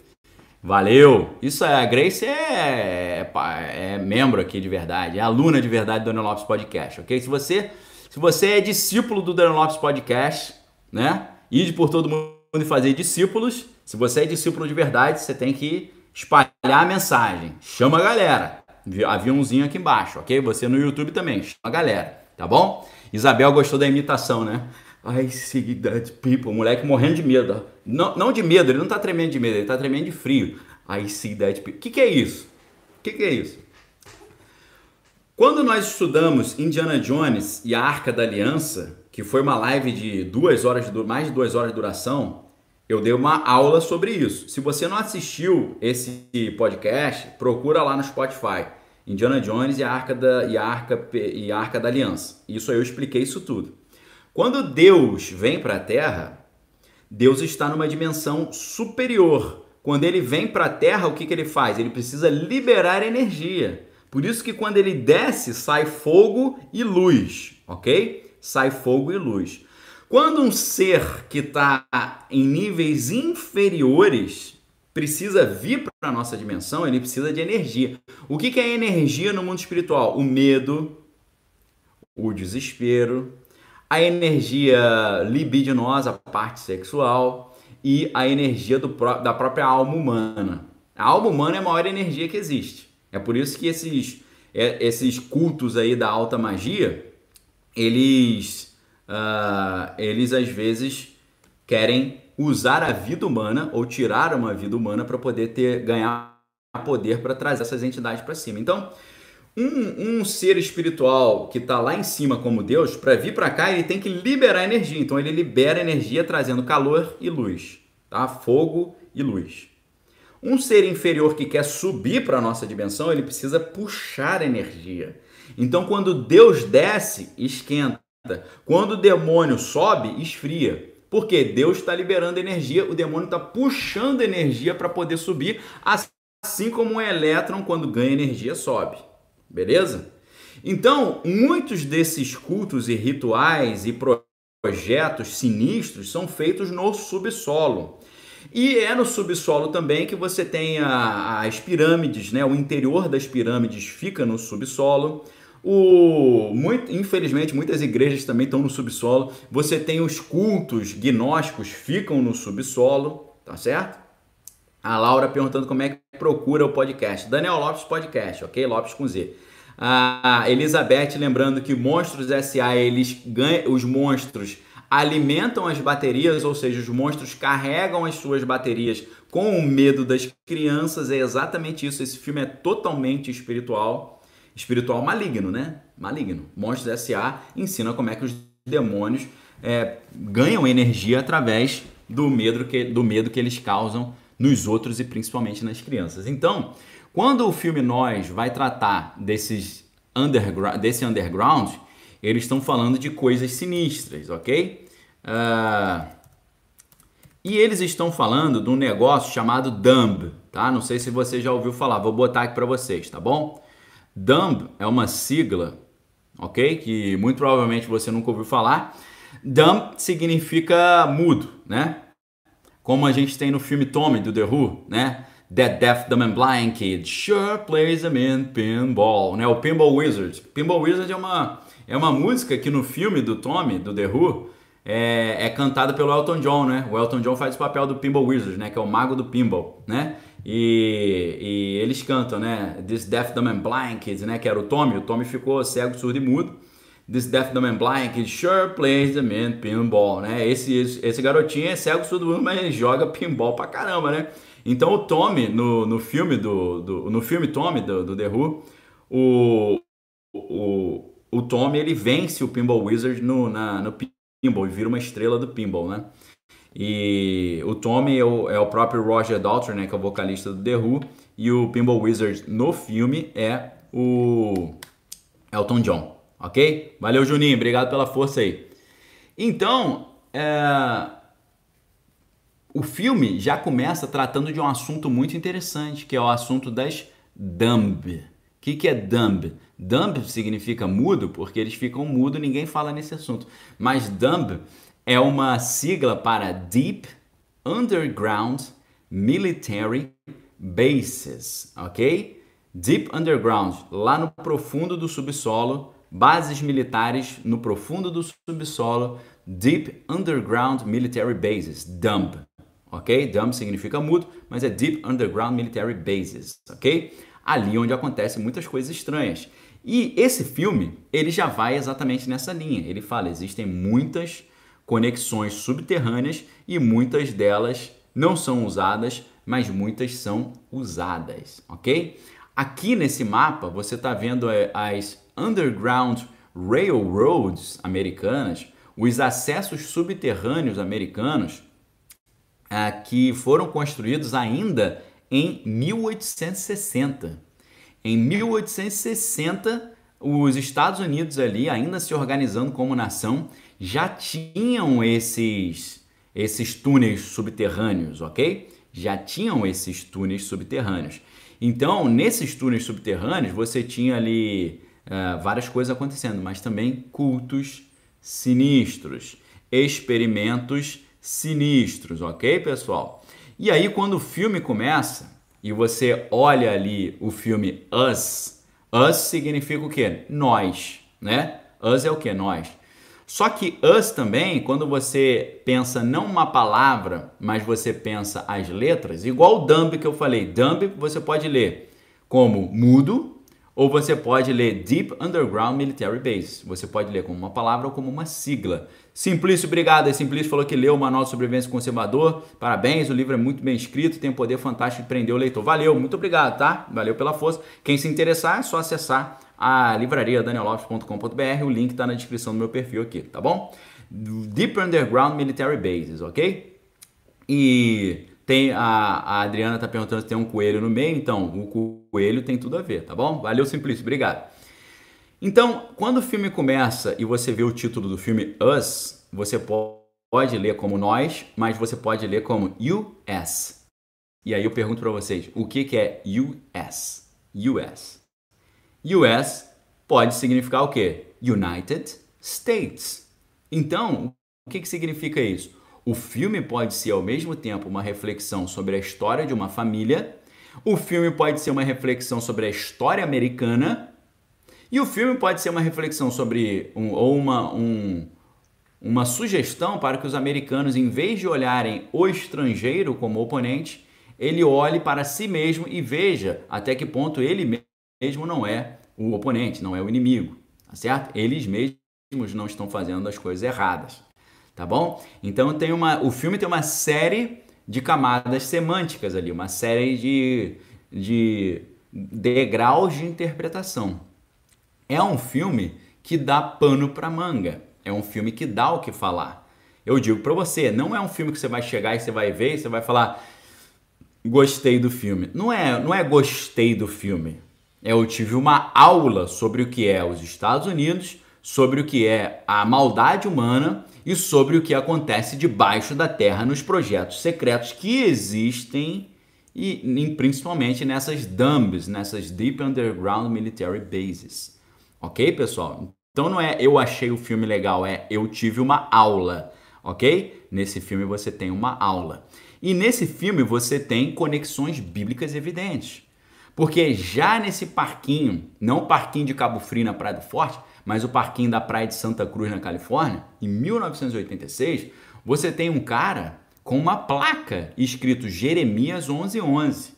Speaker 1: Valeu! Isso é, a Grace é, é, é, membro aqui de verdade, é aluna de verdade do Daniel Lopes Podcast, ok? Se você, se você é discípulo do Daniel Lopes Podcast, né? Ide por todo mundo e fazer discípulos. Se você é discípulo de verdade, você tem que espalhar a mensagem. Chama a galera. Aviãozinho aqui embaixo, ok? Você no YouTube também, chama a galera, tá bom? Isabel gostou da imitação, né? I see that people. Moleque morrendo de medo. Não, não de medo, ele não tá tremendo de medo, ele tá tremendo de frio. I see that people. O que, que é isso? O que, que é isso? Quando nós estudamos Indiana Jones e a Arca da Aliança, que foi uma live de duas horas, de, mais de duas horas de duração, eu dei uma aula sobre isso. Se você não assistiu esse podcast, procura lá no Spotify. Indiana Jones e a Arca da, e a Arca, e a Arca da Aliança. Isso aí eu expliquei isso tudo. Quando Deus vem para a Terra, Deus está numa dimensão superior. Quando ele vem para a Terra, o que, que ele faz? Ele precisa liberar energia. Por isso que quando ele desce, sai fogo e luz, ok? Sai fogo e luz. Quando um ser que está em níveis inferiores precisa vir para a nossa dimensão, ele precisa de energia. O que, que é energia no mundo espiritual? O medo, o desespero, a energia libidinosa, a parte sexual, e a energia do, da própria alma humana. A alma humana é a maior energia que existe. É por isso que esses, é, esses cultos aí da alta magia, eles, uh, eles às vezes querem usar a vida humana ou tirar uma vida humana para poder ter ganhar poder para trazer essas entidades para cima. Então, um, um ser espiritual que está lá em cima como Deus, para vir para cá, ele tem que liberar energia. Então ele libera energia trazendo calor e luz, tá? Fogo e luz. Um ser inferior que quer subir para a nossa dimensão, ele precisa puxar energia. Então quando Deus desce, esquenta. Quando o demônio sobe, esfria. Porque Deus está liberando energia, o demônio está puxando energia para poder subir, assim como um elétron, quando ganha energia, sobe. Beleza? Então, muitos desses cultos e rituais e projetos sinistros são feitos no subsolo. E é no subsolo também que você tem a, as pirâmides, né? O interior das pirâmides fica no subsolo. O, muito, infelizmente, muitas igrejas também estão no subsolo. Você tem os cultos gnósticos, ficam no subsolo, tá certo? A Laura perguntando como é que procura o podcast. Daniel Lopes Podcast, ok? Lopes com Z. A Elizabeth lembrando que Monstros S.A. eles ganham, os monstros alimentam as baterias, ou seja, os monstros carregam as suas baterias com o medo das crianças. É exatamente isso. Esse filme é totalmente espiritual, espiritual maligno, né? Maligno. Monstros S.A. ensina como é que os demônios é, ganham energia através do medo, que, do medo que eles causam nos outros e principalmente nas crianças. Então, quando o filme Nós vai tratar desses underground, desse underground, eles estão falando de coisas sinistras, ok? Uh, e eles estão falando de um negócio chamado Dumb, tá? Não sei se você já ouviu falar, vou botar aqui para vocês, tá bom? Dumb é uma sigla, ok? Que muito provavelmente você nunca ouviu falar. Dumb significa mudo, né? Como a gente tem no filme Tommy do The Who, né? That Deaf, Dumb and Blind Kid sure plays a in pinball, né? O Pinball Wizard. Pinball Wizard é uma, é uma música que no filme do Tommy, do The Who, é, é cantada pelo Elton John, né? O Elton John faz o papel do Pinball Wizard, né? Que é o mago do pinball, né? E, e eles cantam, né? This Deaf, Dumb and Blind né? Que era o Tommy. O Tommy ficou cego, surdo e mudo. This Deaf, Dumb and Blind sure plays the man pinball, né? Esse, esse, esse garotinho é cego, surdo e mudo, mas joga pinball pra caramba, né? Então o Tommy, no, no filme do, do no filme Tommy do, do The Who, o, o, o Tommy ele vence o Pinball Wizard no, na, no pinball e vira uma estrela do pinball, né? E o Tommy é o, é o próprio Roger Daltrey, né, que é o vocalista do The Who, e o Pinball Wizard no filme é o Elton John, ok? Valeu, Juninho, obrigado pela força aí. Então, é... o filme já começa tratando de um assunto muito interessante, que é o assunto das dumb. O que, que é dumb? Dumb significa mudo, porque eles ficam mudo, ninguém fala nesse assunto. Mas dumb é uma sigla para Deep Underground Military Bases, ok? Deep Underground, lá no profundo do subsolo, bases militares no profundo do subsolo, Deep Underground Military Bases, DUMB, ok? DUMB significa mudo, mas é Deep Underground Military Bases, ok? Ali onde acontecem muitas coisas estranhas. E esse filme, ele já vai exatamente nessa linha. Ele fala, existem muitas conexões subterrâneas e muitas delas não são usadas, mas muitas são usadas, ok? Aqui nesse mapa você está vendo é, as Underground Railroads americanas, os acessos subterrâneos americanos é, que foram construídos ainda em 1860. Em 1860, os Estados Unidos ali, ainda se organizando como nação, já tinham esses, esses túneis subterrâneos, ok? Já tinham esses túneis subterrâneos. Então, nesses túneis subterrâneos, você tinha ali uh, várias coisas acontecendo, mas também cultos sinistros, experimentos sinistros, ok, pessoal? E aí, quando o filme começa e você olha ali o filme Us, Us significa o quê? Nós, né? Us é o que? Nós. Só que us também, quando você pensa não uma palavra, mas você pensa as letras, igual o dumb que eu falei. Dumb você pode ler como mudo ou você pode ler Deep Underground Military Base. Você pode ler como uma palavra ou como uma sigla. Simplício, obrigado. Simplício falou que leu o Manual de Sobrevivência Conservador. Parabéns, o livro é muito bem escrito, tem um poder fantástico de prender o leitor. Valeu, muito obrigado, tá? Valeu pela força. Quem se interessar é só acessar a livraria danielopes.com.br, o link está na descrição do meu perfil aqui, tá bom? Deep Underground Military Bases, ok? E tem a, a Adriana está perguntando se tem um coelho no meio, então o coelho tem tudo a ver, tá bom? Valeu, Simplício, obrigado. Então, quando o filme começa e você vê o título do filme Us, você pode ler como nós, mas você pode ler como US. E aí eu pergunto para vocês, o que, que é US? US. US pode significar o quê? United States. Então, o que, que significa isso? O filme pode ser ao mesmo tempo uma reflexão sobre a história de uma família, o filme pode ser uma reflexão sobre a história americana, e o filme pode ser uma reflexão sobre um, ou uma, um, uma sugestão para que os americanos, em vez de olharem o estrangeiro como oponente, ele olhe para si mesmo e veja até que ponto ele mesmo não é o oponente, não é o inimigo, tá certo? Eles mesmos não estão fazendo as coisas erradas, tá bom? Então tem uma, o filme tem uma série de camadas semânticas ali, uma série de, de degraus de interpretação. É um filme que dá pano para manga. É um filme que dá o que falar. Eu digo para você, não é um filme que você vai chegar e você vai ver e você vai falar gostei do filme. Não é, não é gostei do filme. É, eu tive uma aula sobre o que é os Estados Unidos, sobre o que é a maldade humana e sobre o que acontece debaixo da terra nos projetos secretos que existem e principalmente nessas DUMBs, nessas Deep Underground Military Bases. Ok, pessoal? Então não é eu achei o filme legal, é eu tive uma aula, ok? Nesse filme você tem uma aula. E nesse filme você tem conexões bíblicas evidentes. Porque já nesse parquinho, não o parquinho de Cabo Frio na Praia do Forte, mas o parquinho da Praia de Santa Cruz na Califórnia, em 1986, você tem um cara com uma placa escrito Jeremias 11:11. 11.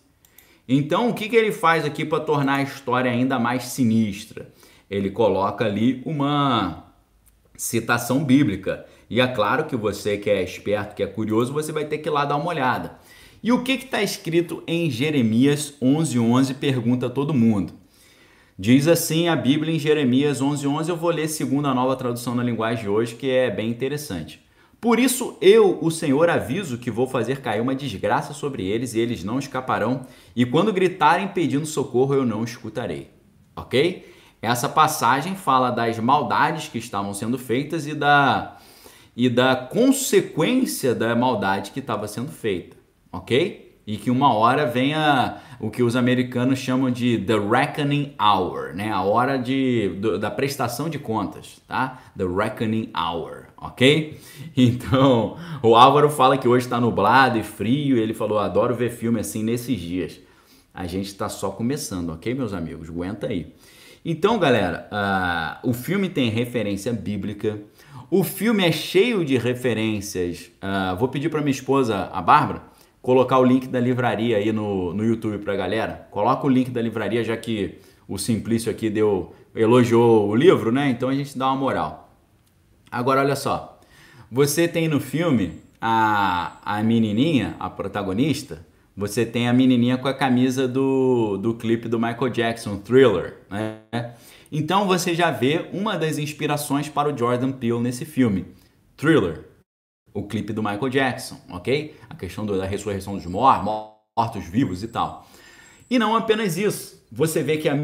Speaker 1: Então, o que, que ele faz aqui para tornar a história ainda mais sinistra? Ele coloca ali uma citação bíblica. E é claro que você que é esperto, que é curioso, você vai ter que ir lá dar uma olhada. E o que está escrito em Jeremias 11:11? 11, pergunta todo mundo. Diz assim a Bíblia em Jeremias 11:11. 11, eu vou ler segundo a nova tradução na linguagem de hoje, que é bem interessante. Por isso eu, o Senhor, aviso que vou fazer cair uma desgraça sobre eles e eles não escaparão, e quando gritarem pedindo socorro eu não escutarei. Ok? Essa passagem fala das maldades que estavam sendo feitas e da, e da consequência da maldade que estava sendo feita. Ok? e que uma hora venha o que os americanos chamam de the reckoning hour, né? A hora de, do, da prestação de contas, tá? The reckoning hour, ok? Então, o Álvaro fala que hoje está nublado e frio, e ele falou, adoro ver filme assim nesses dias. A gente está só começando, ok, meus amigos? Aguenta aí. Então, galera, uh, o filme tem referência bíblica, o filme é cheio de referências. Uh, vou pedir para minha esposa, a Bárbara, colocar o link da livraria aí no, no YouTube pra galera. Coloca o link da livraria, já que o Simplício aqui deu elogiou o livro, né? Então a gente dá uma moral. Agora olha só. Você tem no filme a, a menininha, a protagonista, você tem a menininha com a camisa do, do clipe do Michael Jackson, Thriller, né? Então você já vê uma das inspirações para o Jordan Peele nesse filme, Thriller o clipe do Michael Jackson, ok? A questão da ressurreição dos mortos, mortos vivos e tal. E não apenas isso. Você vê que a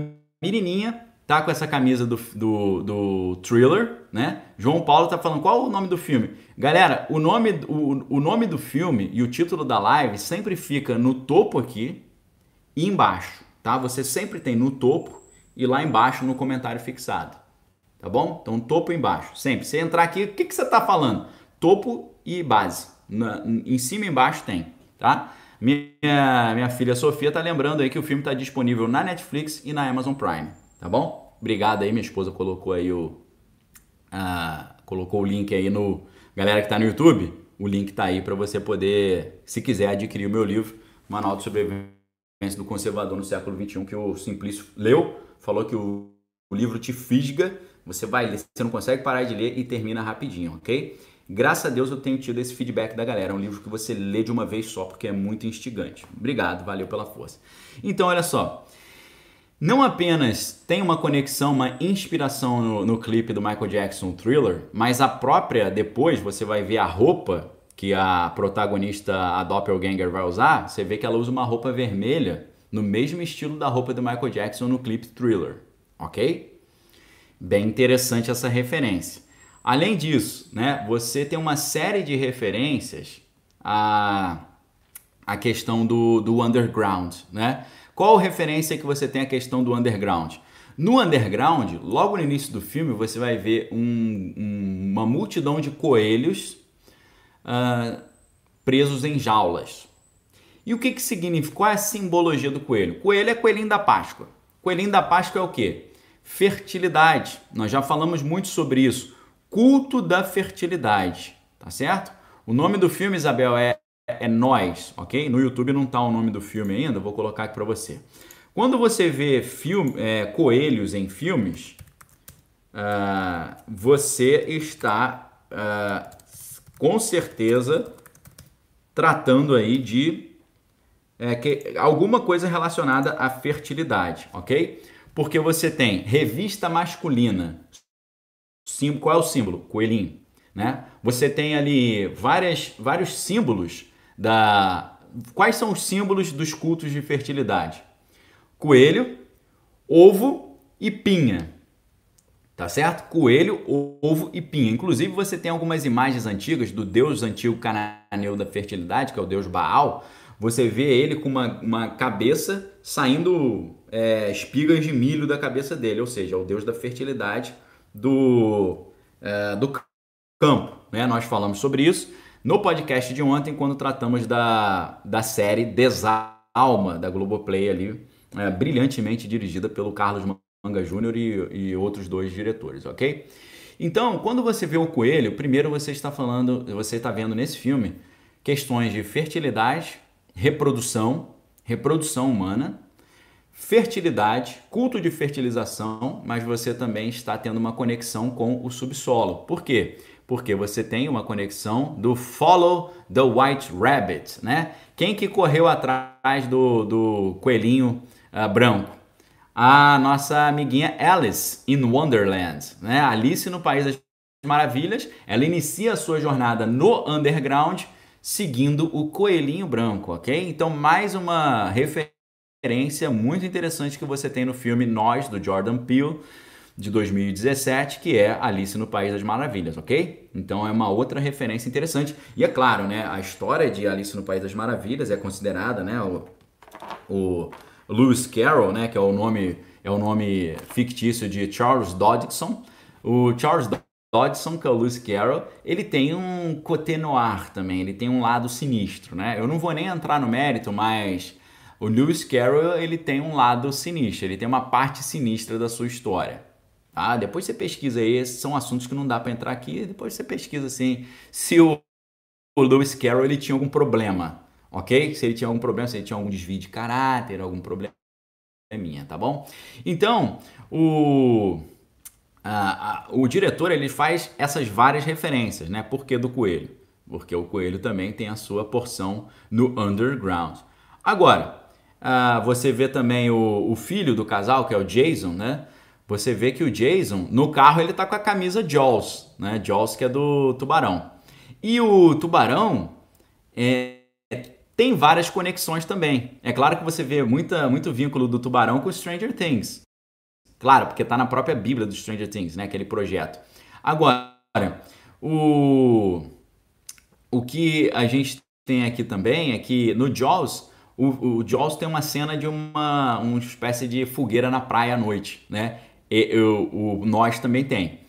Speaker 1: menininha tá com essa camisa do, do, do Thriller, né? João Paulo tá falando qual o nome do filme. Galera, o nome, o, o nome do filme e o título da live sempre fica no topo aqui e embaixo, tá? Você sempre tem no topo e lá embaixo no comentário fixado, tá bom? Então topo e embaixo, sempre. Você entrar aqui, o que, que você tá falando? Topo e base. Na, em cima e embaixo tem, tá? Minha, minha filha Sofia tá lembrando aí que o filme está disponível na Netflix e na Amazon Prime, tá bom? Obrigado aí, minha esposa colocou aí o uh, colocou o link aí no galera que está no YouTube, o link tá aí para você poder, se quiser adquirir o meu livro, Manual de Sobrevivência do Conservador no século 21 que o Simplício leu, falou que o, o livro te fisga, você vai ler, você não consegue parar de ler e termina rapidinho, ok? Graças a Deus eu tenho tido esse feedback da galera. É um livro que você lê de uma vez só porque é muito instigante. Obrigado, valeu pela força. Então, olha só. Não apenas tem uma conexão, uma inspiração no, no clipe do Michael Jackson Thriller, mas a própria, depois você vai ver a roupa que a protagonista, a Doppelganger, vai usar. Você vê que ela usa uma roupa vermelha no mesmo estilo da roupa do Michael Jackson no clipe Thriller, ok? Bem interessante essa referência. Além disso, né, você tem uma série de referências à, à questão do, do underground. Né? Qual referência que você tem à questão do underground? No underground, logo no início do filme, você vai ver um, um, uma multidão de coelhos uh, presos em jaulas. E o que, que significa? Qual é a simbologia do coelho? Coelho é coelhinho da Páscoa. Coelhinho da Páscoa é o quê? Fertilidade. Nós já falamos muito sobre isso. Culto da Fertilidade, tá certo? O nome do filme, Isabel, é, é Nós, ok? No YouTube não tá o nome do filme ainda, vou colocar aqui para você. Quando você vê filme, é, coelhos em filmes, uh, você está uh, com certeza tratando aí de é, que, alguma coisa relacionada à fertilidade, ok? Porque você tem revista masculina símbolo. Qual é o símbolo? Coelhinho. Né? Você tem ali várias, vários símbolos da. Quais são os símbolos dos cultos de fertilidade? Coelho, ovo e pinha. Tá certo? Coelho, ovo e pinha. Inclusive, você tem algumas imagens antigas do deus antigo cananeu da fertilidade, que é o deus Baal. Você vê ele com uma, uma cabeça saindo é, espigas de milho da cabeça dele, ou seja, é o deus da fertilidade do, é, do campo. Né? Nós falamos sobre isso no podcast de ontem, quando tratamos da, da série Desalma, da Globoplay ali, é, brilhantemente dirigida pelo Carlos Manga Júnior e, e outros dois diretores, ok? Então, quando você vê o coelho, primeiro você está falando, você está vendo nesse filme questões de fertilidade, reprodução, reprodução humana, fertilidade, culto de fertilização, mas você também está tendo uma conexão com o subsolo. Por quê? Porque você tem uma conexão do Follow the White Rabbit, né? Quem que correu atrás do, do coelhinho uh, branco? a nossa amiguinha Alice in Wonderland, né? Alice no País das Maravilhas. Ela inicia a sua jornada no underground seguindo o coelhinho branco, ok? Então, mais uma referência muito interessante que você tem no filme Nós, do Jordan Peele, de 2017, que é Alice no País das Maravilhas, ok? Então é uma outra referência interessante. E é claro, né? A história de Alice no País das Maravilhas é considerada, né? O, o Lewis Carroll, né, que é o nome é o nome fictício de Charles Dodgson. O Charles Dodgson, que é o Lewis Carroll, ele tem um côté noir também, ele tem um lado sinistro, né? Eu não vou nem entrar no mérito, mas o Lewis Carroll, ele tem um lado sinistro, ele tem uma parte sinistra da sua história. Tá? Depois você pesquisa aí, esses são assuntos que não dá para entrar aqui, depois você pesquisa assim, se o, Lewis Carroll ele tinha algum problema ok? Se ele tinha algum problema, se ele tinha algum desvio de caráter, algum problema é minha, tá bom? Então, o, a, a, o diretor ele faz essas várias referências, né? Por que do coelho? Porque o coelho também tem a sua porção no underground. Agora, uh, você vê também o, o, filho do casal, que é o Jason, né? Você vê que o Jason, no carro, ele tá com a camisa Jaws, né? Jaws que é do tubarão. E o tubarão, é, tem várias conexões também. É claro que você vê muita, muito vínculo do Tubarão com Stranger Things. Claro, porque está na própria Bíblia do Stranger Things, né? Aquele projeto. Agora, o, o que a gente tem aqui também é que no Jaws, o, o Jaws tem uma cena de uma, uma espécie de fogueira na praia à noite, né? E, o, o Nós também tem.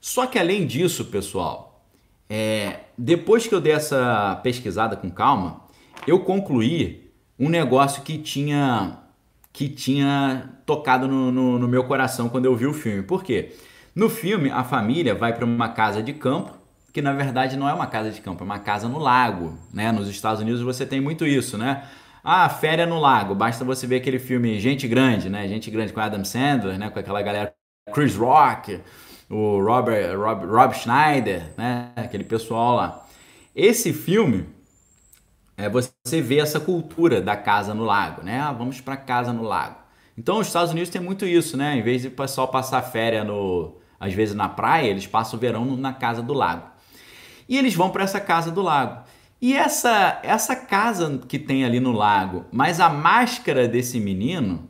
Speaker 1: Só que além disso, pessoal, é, depois que eu dei essa pesquisada com calma, eu concluí um negócio que tinha que tinha tocado no, no, no meu coração quando eu vi o filme. Por quê? No filme, a família vai para uma casa de campo, que na verdade não é uma casa de campo, é uma casa no lago. Né? Nos Estados Unidos você tem muito isso, né? Ah, férias no lago. Basta você ver aquele filme Gente Grande, né? Gente Grande com Adam Sandler, né? Com aquela galera Chris Rock, o Robert, Rob, Rob Schneider, né? Aquele pessoal lá. Esse filme é, você vê essa cultura da casa no lago, né? Ah, vamos para casa no lago. Então, os Estados Unidos tem muito isso, né? Em vez de pessoal passar férias no, às vezes na praia, eles passam o verão na casa do lago. E eles vão para essa casa do lago. E essa essa casa que tem ali no lago, mas a máscara desse menino,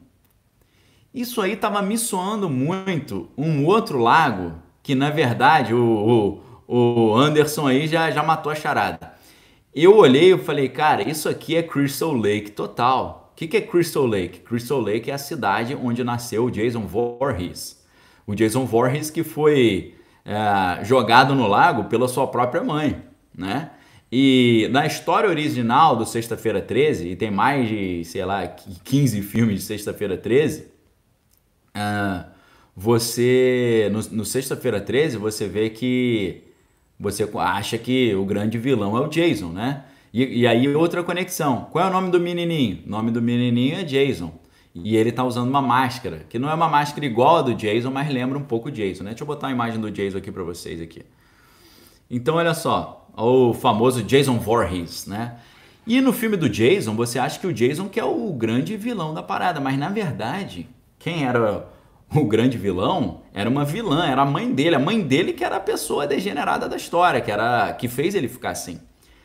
Speaker 1: isso aí estava me soando muito um outro lago que na verdade o, o, o Anderson aí já, já matou a charada eu olhei e falei, cara, isso aqui é Crystal Lake total. O que, que é Crystal Lake? Crystal Lake é a cidade onde nasceu o Jason Voorhees. O Jason Voorhees que foi é, jogado no lago pela sua própria mãe, né? E na história original do Sexta-feira 13, e tem mais de, sei lá, 15 filmes de Sexta-feira 13, uh, é, você, no, no Sexta-feira 13, você vê que você acha que o grande vilão é o Jason, né? E, e, aí outra conexão. Qual é o nome do menininho? O nome do menininho é Jason. E ele tá usando uma máscara, que não é uma máscara igual a do Jason, mas lembra um pouco o Jason, né? Deixa eu botar a imagem do Jason aqui para vocês aqui. Então olha só, o famoso Jason Voorhees, né? E no filme do Jason, você acha que o Jason que é o grande vilão da parada, mas na verdade, quem era o grande vilão era uma vilã, era a mãe dele, a mãe dele que era a pessoa degenerada da história, que era que fez ele ficar assim.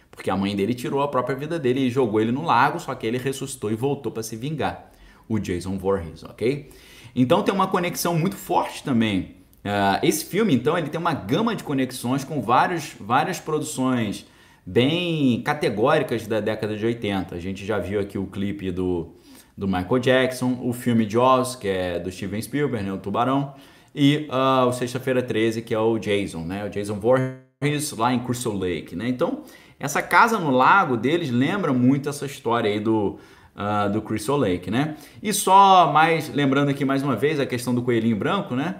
Speaker 1: Porque a mãe dele tirou a própria vida dele e jogou ele no lago, só que ele ressuscitou e voltou para se vingar. O Jason Voorhees, ok? Então tem uma conexão muito forte também. Uh, esse filme, então, ele tem uma gama de conexões com vários, várias produções bem categóricas da década de 80. A gente já viu aqui o clipe do, do Michael Jackson, o filme Jaws, que é do Steven Spielberg, né, o Tubarão, e uh, o Sexta-feira 13, que é o Jason, né, o Jason Voorhees lá em Crystal Lake, né? Então, essa casa no lago deles lembra muito essa história aí do, uh, do Crystal Lake, né? E só mais, lembrando aqui mais uma vez a questão do coelhinho branco, né?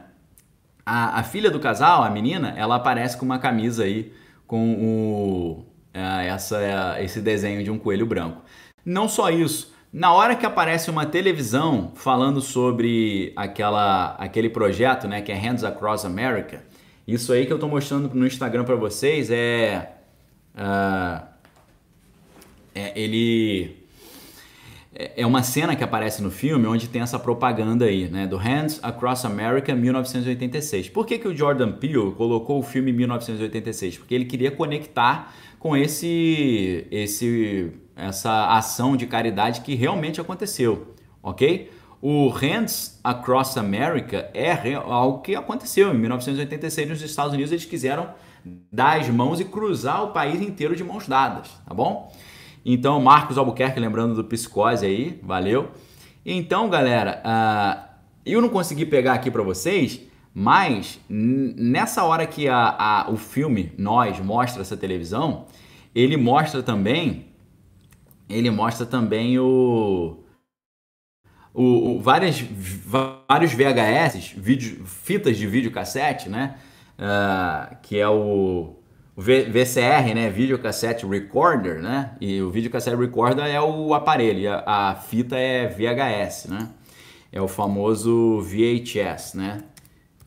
Speaker 1: A, a filha do casal, a menina, ela aparece com uma camisa aí com o, é, essa, é, esse desenho de um coelho branco. Não só isso, na hora que aparece uma televisão falando sobre aquela, aquele projeto, né, que é Hands Across America, isso aí que eu estou mostrando no Instagram para vocês é, uh, é, ele é, é uma cena que aparece no filme onde tem essa propaganda aí, né, do Hands Across America 1986. Por que, que o Jordan Peele colocou o filme 1986? Porque ele queria conectar com esse, esse, essa ação de caridade que realmente aconteceu, ok? O Hands Across America é algo que aconteceu em 1986 nos Estados Unidos. Eles quiseram dar as mãos e cruzar o país inteiro de mãos dadas, tá bom? Então, Marcos Albuquerque, lembrando do Psicose aí, valeu. Então, galera, uh, eu não consegui pegar aqui para vocês, mas nessa hora que a, a, o filme Nós mostra essa televisão, ele mostra também, ele mostra também o, o, o várias, vários VHS, vídeo, fitas de videocassete, né? Uh, que é o, o VCR, né? Videocassete Recorder, né? E o videocassete Recorder é o aparelho, a, a fita é VHS, né? É o famoso VHS, né?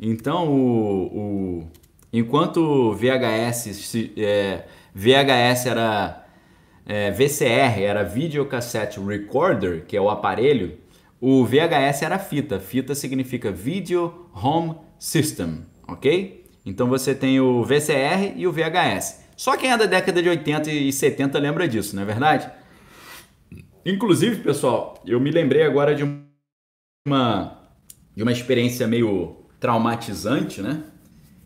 Speaker 1: Então, o, o enquanto VHS, é, VHS era é, VCR, era Videocassette Recorder, que é o aparelho, o VHS era fita. Fita significa Video Home System, ok? Então você tem o VCR e o VHS. Só quem é da década de 80 e 70 lembra disso, não é verdade? Inclusive, pessoal, eu me lembrei agora de uma, de uma experiência meio traumatizante, né?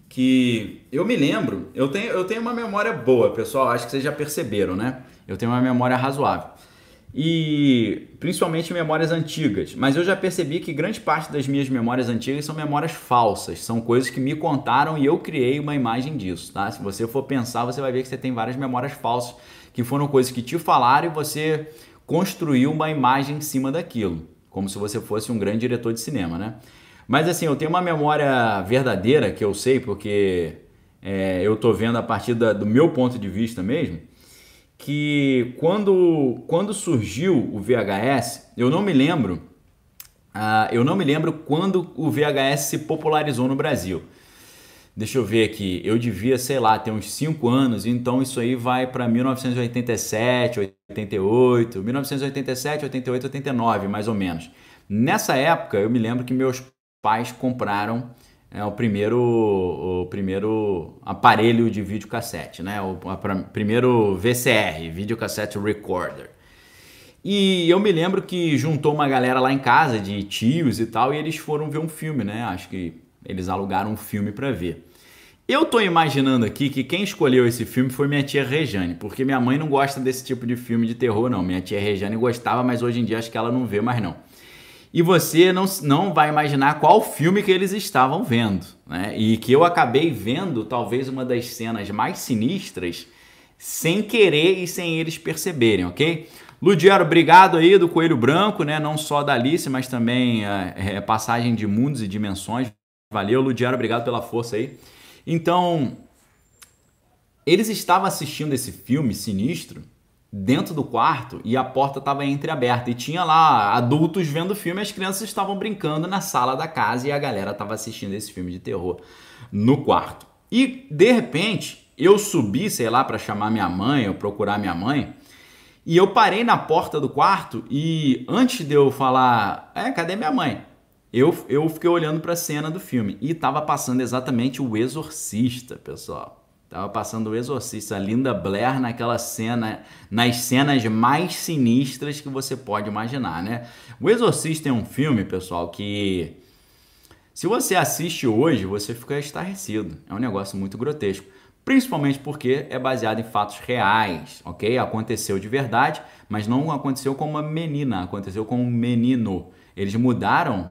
Speaker 1: Que eu me lembro, eu tenho, eu tenho uma memória boa, pessoal, acho que vocês já perceberam, né? Eu tenho uma memória razoável. E principalmente memórias antigas, mas eu já percebi que grande parte das minhas memórias antigas são memórias falsas, são coisas que me contaram e eu criei uma imagem disso, tá? Se você for pensar, você vai ver que você tem várias memórias falsas, que foram coisas que te falaram e você construiu uma imagem em cima daquilo, como se você fosse um grande diretor de cinema, né? Mas assim, eu tenho uma memória verdadeira que eu sei, porque é, eu tô vendo a partir da, do meu ponto de vista mesmo, que quando, quando surgiu o VHS, eu não me lembro, uh, eu não me lembro quando o VHS se popularizou no Brasil. Deixa eu ver aqui, eu devia, sei lá, ter uns 5 anos, então isso aí vai para 1987, 88, 1987, 88, 89, mais ou menos. Nessa época, eu me lembro que meus pais compraram é, o primeiro o primeiro aparelho de videocassete, né? O primeiro VCR, videocassete recorder. E eu me lembro que juntou uma galera lá em casa de tios e tal e eles foram ver um filme, né? Acho que eles alugaram um filme para ver. Eu tô imaginando aqui que quem escolheu esse filme foi minha tia Rejane, porque minha mãe não gosta desse tipo de filme de terror, não. Minha tia Rejane gostava, mas hoje em dia acho que ela não vê mais não e você não, não vai imaginar qual filme que eles estavam vendo. Né? E que eu acabei vendo talvez uma das cenas mais sinistras sem querer e sem eles perceberem, ok? Ludiero, obrigado aí do Coelho Branco, né? Não só da Alice, mas também a é, é, passagem de mundos e dimensões. Valeu, Ludiero, obrigado pela força aí. Então, eles estavam assistindo esse filme sinistro dentro do quarto e a porta estava entreaberta e tinha lá adultos vendo o filme, as crianças estavam brincando na sala da casa e a galera estava assistindo esse filme de terror no quarto. E de repente, eu subi, sei lá, para chamar minha mãe ou procurar minha mãe, e eu parei na porta do quarto e antes de eu falar, é, cadê minha mãe? eu, eu fiquei olhando para a cena do filme e estava passando exatamente o Exorcista, pessoal. Tava passando o Exorcista, Linda Blair naquela cena, nas cenas mais sinistras que você pode imaginar, né? O Exorcista é um filme, pessoal, que se você assiste hoje, você fica estarrecido. É um negócio muito grotesco. Principalmente porque é baseado em fatos reais, ok? Aconteceu de verdade, mas não aconteceu com uma menina, aconteceu com um menino. Eles mudaram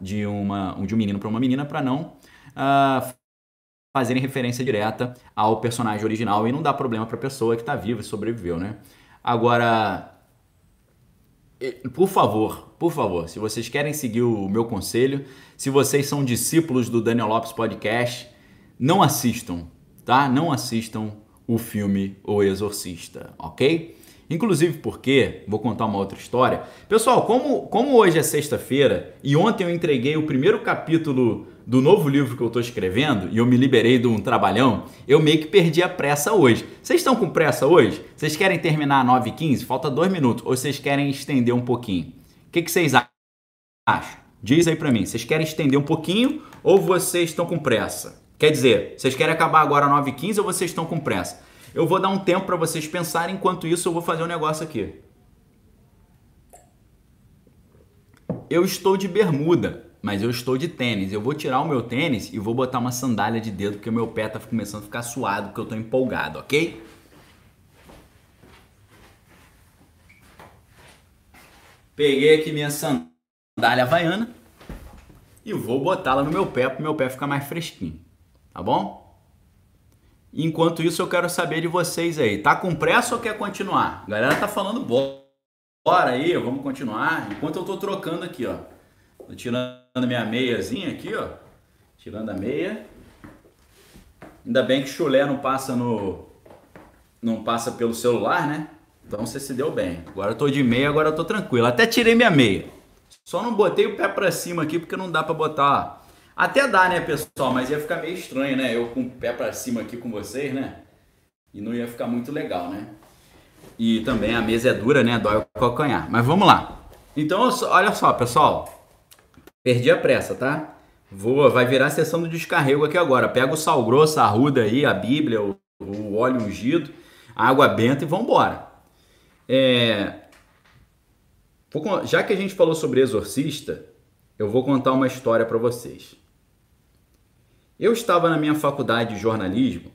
Speaker 1: de, uma, de um menino para uma menina para não uh, fazerem referência direta ao personagem original e não dá problema para a pessoa que está viva e sobreviveu, né? Agora, por favor, por favor, se vocês querem seguir o meu conselho, se vocês são discípulos do Daniel Lopes Podcast, não assistam, tá? Não assistam o filme O Exorcista, ok? Inclusive porque, vou contar uma outra história. Pessoal, como, como hoje é sexta-feira e ontem eu entreguei o primeiro capítulo do novo livro que eu estou escrevendo e eu me liberei de um trabalhão, eu meio que perdi a pressa hoje. Vocês estão com pressa hoje? Vocês querem terminar às 9h15? Falta dois minutos. Ou vocês querem estender um pouquinho? O que, que vocês acham? Diz aí para mim. Vocês querem estender um pouquinho ou vocês estão com pressa? Quer dizer, vocês querem acabar agora às 9h15 ou vocês estão com pressa? Eu vou dar um tempo para vocês pensarem, enquanto isso eu vou fazer um negócio aqui. Eu estou de bermuda mas eu estou de tênis. Eu vou tirar o meu tênis e vou botar uma sandália de dedo porque o meu pé tá começando a ficar suado porque eu tô empolgado, ok? Peguei aqui minha sandália havaiana e vou botá-la no meu pé para o meu pé ficar mais fresquinho, tá bom? Enquanto isso eu quero saber de vocês aí, tá com pressa ou quer continuar? A galera tá falando bora aí, vamos continuar. Enquanto eu tô trocando aqui, ó. Tô tirando minha meiazinha aqui, ó. Tirando a meia. Ainda bem que chulé não passa no não passa pelo celular, né? Então você se deu bem. Agora eu tô de meia, agora eu tô tranquilo. Até tirei minha meia. Só não botei o pé para cima aqui porque não dá para botar. Até dá, né, pessoal, mas ia ficar meio estranho, né? Eu com o pé para cima aqui com vocês, né? E não ia ficar muito legal, né? E também a mesa é dura, né? Dói o calcanhar. Mas vamos lá. Então, olha só, pessoal. Perdi a pressa, tá? Vou, vai virar a sessão do descarrego aqui agora. Pega o sal grosso, a arruda aí, a Bíblia, o, o óleo ungido, a água benta e vambora. É, já que a gente falou sobre exorcista, eu vou contar uma história para vocês. Eu estava na minha faculdade de jornalismo,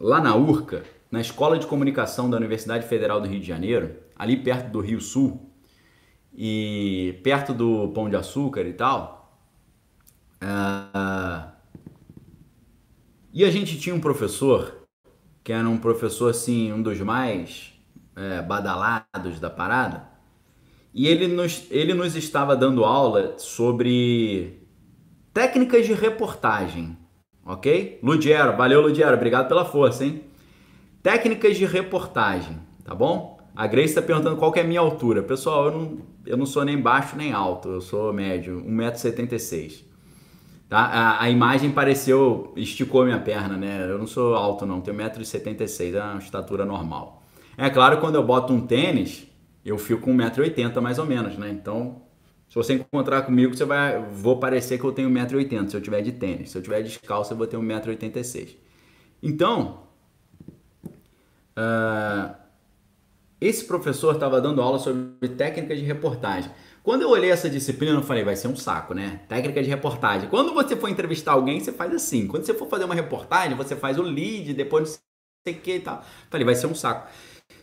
Speaker 1: lá na URCA, na Escola de Comunicação da Universidade Federal do Rio de Janeiro, ali perto do Rio Sul, e perto do Pão de Açúcar e tal. Uh, e a gente tinha um professor que era um professor assim, um dos mais é, badalados da parada. E ele nos, ele nos estava dando aula sobre técnicas de reportagem, ok? Ludiero, valeu Ludiero, obrigado pela força, hein? Técnicas de reportagem, tá bom? A Grace está perguntando qual é a minha altura. Pessoal, eu não, eu não sou nem baixo nem alto, eu sou médio, 1,76m. Tá? A, a, imagem pareceu, esticou minha perna, né? Eu não sou alto não, tenho 1,76m, é uma estatura normal. É claro, quando eu boto um tênis, eu fico com 1,80m mais ou menos, né? Então, se você encontrar comigo, você vai, vou parecer que eu tenho 1,80m se eu tiver de tênis. Se eu tiver descalço, eu vou ter 1,86m. Então, uh, esse professor estava dando aula sobre técnicas de reportagem. Quando eu olhei essa disciplina, eu falei, vai ser um saco, né? Técnica de reportagem. Quando você for entrevistar alguém, você faz assim. Quando você for fazer uma reportagem, você faz o lead, depois não sei o que e tal. Falei, vai ser um saco.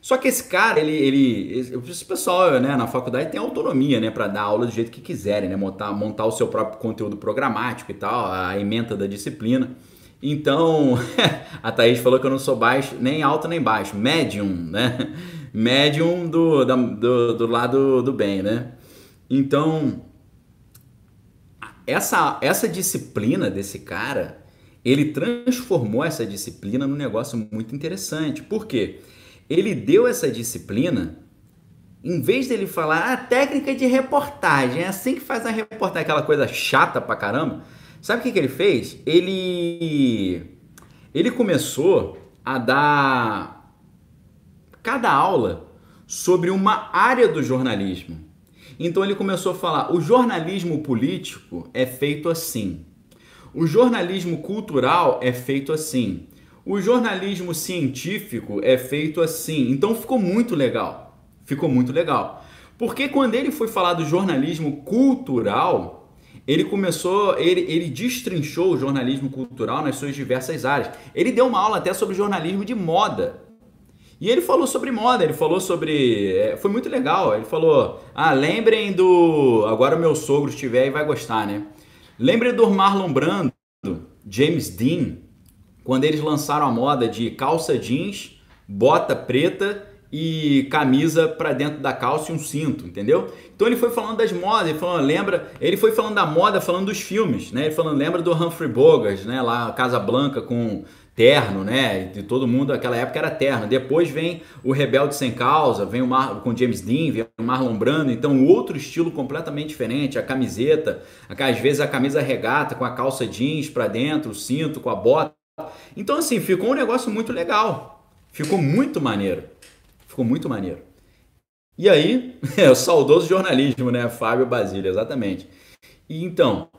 Speaker 1: Só que esse cara, ele, ele, esse pessoal, né, na faculdade tem autonomia, né, para dar aula do jeito que quiserem, né, montar, montar o seu próprio conteúdo programático e tal, a ementa da disciplina. Então, a Thaís falou que eu não sou baixo, nem alto nem baixo, médium, né? médium do, da, do, do lado do bem, né? Então, essa, essa disciplina desse cara, ele transformou essa disciplina num negócio muito interessante. Por quê? Ele deu essa disciplina, em vez dele falar, ah, técnica de reportagem, é assim que faz a reportagem, aquela coisa chata pra caramba. Sabe o que, que ele fez? Ele, ele começou a dar cada aula sobre uma área do jornalismo. Então ele começou a falar: o jornalismo político é feito assim, o jornalismo cultural é feito assim, o jornalismo científico é feito assim. Então ficou muito legal. Ficou muito legal. Porque quando ele foi falar do jornalismo cultural, ele começou, ele, ele destrinchou o jornalismo cultural nas suas diversas áreas. Ele deu uma aula até sobre jornalismo de moda. E ele falou sobre moda, ele falou sobre. É, foi muito legal. Ele falou: Ah, lembrem do. Agora o meu sogro estiver e vai gostar, né? Lembrem do Marlon Brando, James Dean, quando eles lançaram a moda de calça jeans, bota preta e camisa para dentro da calça e um cinto, entendeu? Então ele foi falando das modas, ele falou, lembra, ele foi falando da moda, falando dos filmes, né? Ele falando, lembra do Humphrey Bogart, né, lá Casa Blanca com terno, né? De todo mundo, aquela época era terno. Depois vem o Rebelde Sem Causa, vem o Mar com James Dean, vem o Marlon Brando, então outro estilo completamente diferente, a camiseta, às vezes a camisa regata com a calça jeans para dentro, o cinto com a bota. Então assim, ficou um negócio muito legal. Ficou muito maneiro. Ficou muito maneiro. E aí, é o saudoso jornalismo, né? Fábio Basílio, exatamente. E então,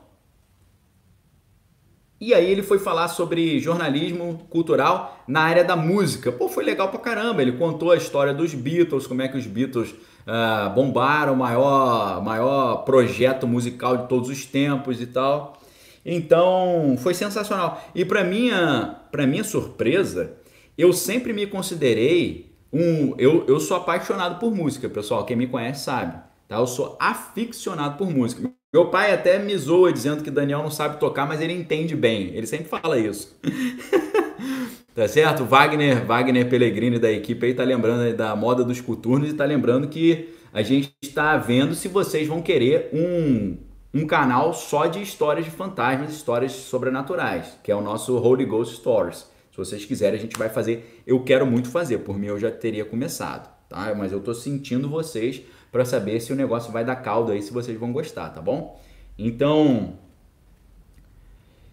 Speaker 1: e aí ele foi falar sobre jornalismo cultural na área da música. Pô, foi legal pra caramba. Ele contou a história dos Beatles, como é que os Beatles uh, bombaram, o maior, maior projeto musical de todos os tempos e tal. Então, foi sensacional. E para minha, pra minha surpresa, eu sempre me considerei um... Eu, eu sou apaixonado por música, pessoal. Quem me conhece sabe. Tá? Eu sou aficionado por música. Meu pai até me zoa dizendo que Daniel não sabe tocar, mas ele entende bem. Ele sempre fala isso. tá certo? Wagner, Wagner Pellegrini da equipe aí tá lembrando da moda dos coturnos e tá lembrando que a gente está vendo se vocês vão querer um, um canal só de histórias de fantasmas, histórias sobrenaturais, que é o nosso Holy Ghost Stories. Se vocês quiserem, a gente vai fazer. Eu quero muito fazer, por mim eu já teria começado, tá? Mas eu tô sentindo vocês para saber se o negócio vai dar caldo aí, se vocês vão gostar, tá bom? Então,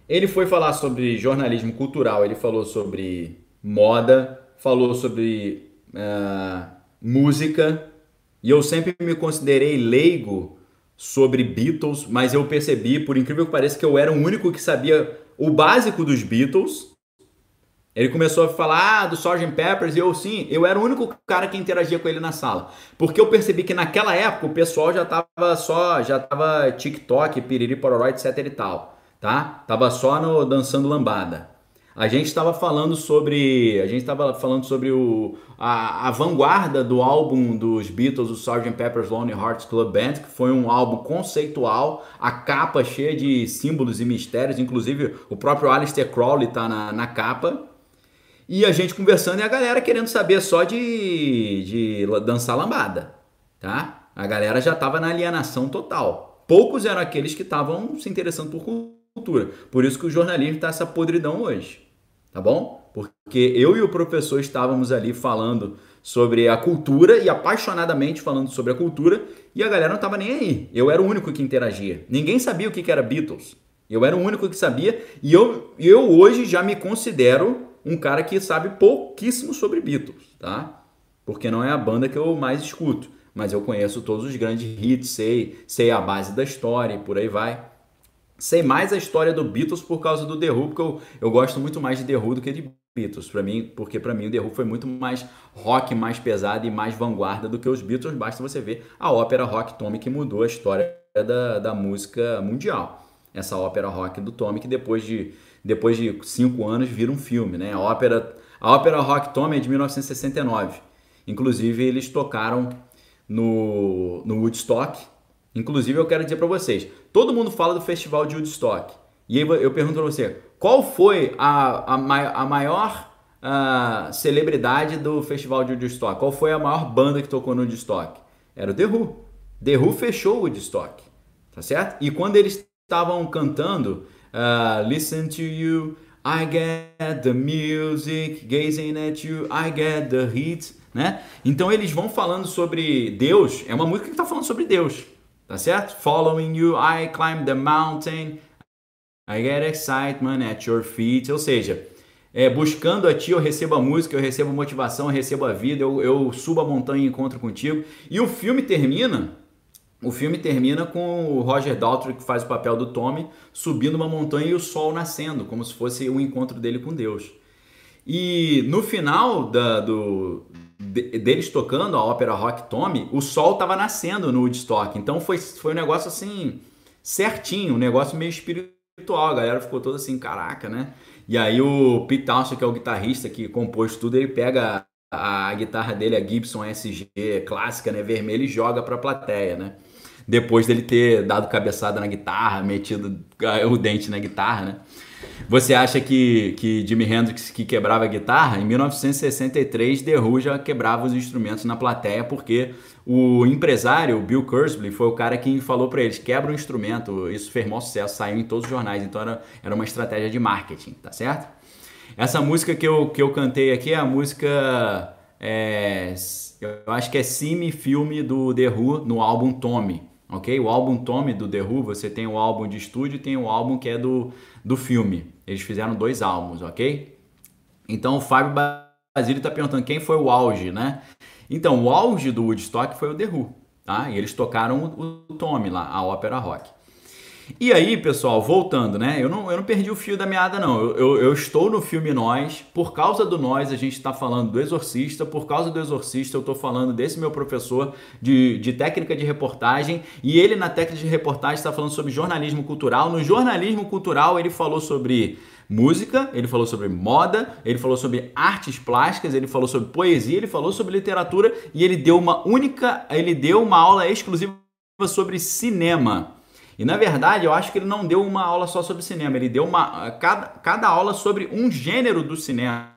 Speaker 1: ele foi falar sobre jornalismo cultural, ele falou sobre moda, falou sobre uh, música, e eu sempre me considerei leigo sobre Beatles, mas eu percebi, por incrível que pareça, que eu era o único que sabia o básico dos Beatles ele começou a falar ah, do Sgt. Peppers e eu sim, eu era o único cara que interagia com ele na sala. Porque eu percebi que naquela época o pessoal já tava só, já tava TikTok, piriri, pororó, etc e tal, tá? Tava só no dançando lambada. A gente estava falando sobre, a gente estava falando sobre o, a, a, vanguarda do álbum dos Beatles, o Sgt. Pepper's Lonely Hearts Club Band, que foi um álbum conceitual, a capa cheia de símbolos e mistérios, inclusive o próprio Aleister Crowley está na, na capa. E a gente conversando e a galera querendo saber só de, de dançar lambada, tá? A galera já estava na alienação total. Poucos eram aqueles que estavam se interessando por cultura. Por isso que o jornalismo está essa podridão hoje, tá bom? Porque eu e o professor estávamos ali falando sobre a cultura e apaixonadamente falando sobre a cultura e a galera não estava nem aí. Eu era o único que interagia. Ninguém sabia o que era Beatles. Eu era o único que sabia e eu, eu hoje já me considero um cara que sabe pouquíssimo sobre Beatles, tá? Porque não é a banda que eu mais escuto, mas eu conheço todos os grandes hits, sei, sei a base da história e por aí vai. Sei mais a história do Beatles por causa do The Who, porque eu, eu gosto muito mais de The Who do que de Beatles, para mim, porque para mim o The Who foi muito mais rock, mais pesado e mais vanguarda do que os Beatles, basta você ver a ópera rock Tommy que mudou a história da, da música mundial. Essa ópera rock do Tommy que depois de depois de cinco anos, vira um filme, né? A ópera, a ópera Rock Tommy é de 1969. Inclusive, eles tocaram no, no Woodstock. Inclusive, eu quero dizer para vocês, todo mundo fala do festival de Woodstock. E aí eu pergunto para você, qual foi a, a, a maior uh, celebridade do festival de Woodstock? Qual foi a maior banda que tocou no Woodstock? Era o The Who. The Who fechou o Woodstock, tá certo? E quando eles estavam cantando Uh, listen to you, I get the music, gazing at you, I get the heat, né? Então eles vão falando sobre Deus, é uma música que está falando sobre Deus, tá certo? Following you, I climb the mountain, I get excitement at your feet, ou seja, é, buscando a ti eu recebo a música, eu recebo motivação, eu recebo a vida, eu, eu subo a montanha e encontro contigo. E o filme termina o filme termina com o Roger Daltrey, que faz o papel do Tommy, subindo uma montanha e o sol nascendo, como se fosse o encontro dele com Deus. E no final da, do, de, deles tocando a ópera rock Tommy, o sol estava nascendo no Woodstock. Então foi, foi um negócio assim, certinho, um negócio meio espiritual. A galera ficou toda assim, caraca, né? E aí o Pete Townshend, que é o guitarrista que compôs tudo, ele pega a, a guitarra dele, a Gibson SG clássica, né, vermelha, e joga pra plateia, né? Depois dele ter dado cabeçada na guitarra, metido o dente na guitarra, né? Você acha que, que Jimi Hendrix que quebrava a guitarra? Em 1963, The Who já quebrava os instrumentos na plateia porque o empresário, Bill Kurzweil, foi o cara que falou para eles, quebra o instrumento, isso fez maior sucesso, saiu em todos os jornais, então era, era uma estratégia de marketing, tá certo? Essa música que eu, que eu cantei aqui é a música, é, eu acho que é Cime Filme do The Who no álbum Tommy, ok? O álbum Tommy do The Who, você tem o álbum de estúdio e tem o álbum que é do, do filme. Eles fizeram dois álbuns, ok? Então o Fábio Basílio está perguntando quem foi o auge, né? Então, o auge do Woodstock foi o The Who, tá? E eles tocaram o, o Tommy lá, a ópera rock. E aí, pessoal, voltando, né? Eu não, eu não perdi o fio da meada, não. Eu, eu, eu estou no filme Nós. Por causa do Nós, a gente está falando do Exorcista. Por causa do Exorcista, eu estou falando desse meu professor de, de técnica de reportagem. E ele, na técnica de reportagem, está falando sobre jornalismo cultural. No jornalismo cultural, ele falou sobre música, ele falou sobre moda, ele falou sobre artes plásticas, ele falou sobre poesia, ele falou sobre literatura e ele deu uma única, ele deu uma aula exclusiva sobre cinema. E na verdade, eu acho que ele não deu uma aula só sobre cinema, ele deu uma cada, cada aula sobre um gênero do cinema.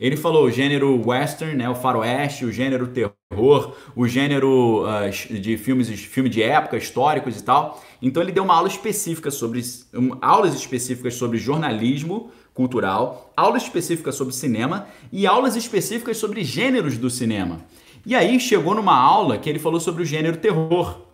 Speaker 1: Ele falou o gênero western, né, o faroeste, o gênero terror, o gênero uh, de filmes, filme de época, históricos e tal. Então ele deu uma aula específica sobre um, aulas específicas sobre jornalismo cultural, aulas específicas sobre cinema e aulas específicas sobre gêneros do cinema. E aí chegou numa aula que ele falou sobre o gênero terror.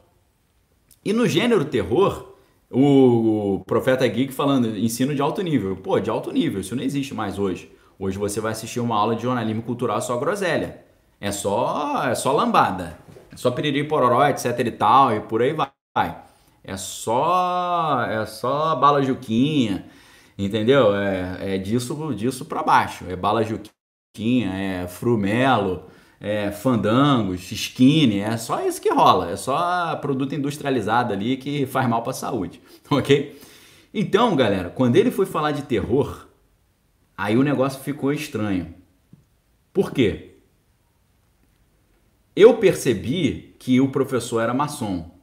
Speaker 1: E no gênero terror, o, Profeta Geek falando ensino de alto nível. Pô, de alto nível, isso não existe mais hoje. Hoje você vai assistir uma aula de jornalismo cultural só groselha. É só, é só lambada. É só piriri pororó, etc e tal, e por aí vai. É só é só bala juquinha, entendeu? É, é disso disso para baixo. É bala juquinha, é frumelo, é, fandangos, skinny, é só isso que rola, é só produto industrializado ali que faz mal para a saúde, ok? Então, galera, quando ele foi falar de terror, aí o negócio ficou estranho. Por quê? Eu percebi que o professor era maçom,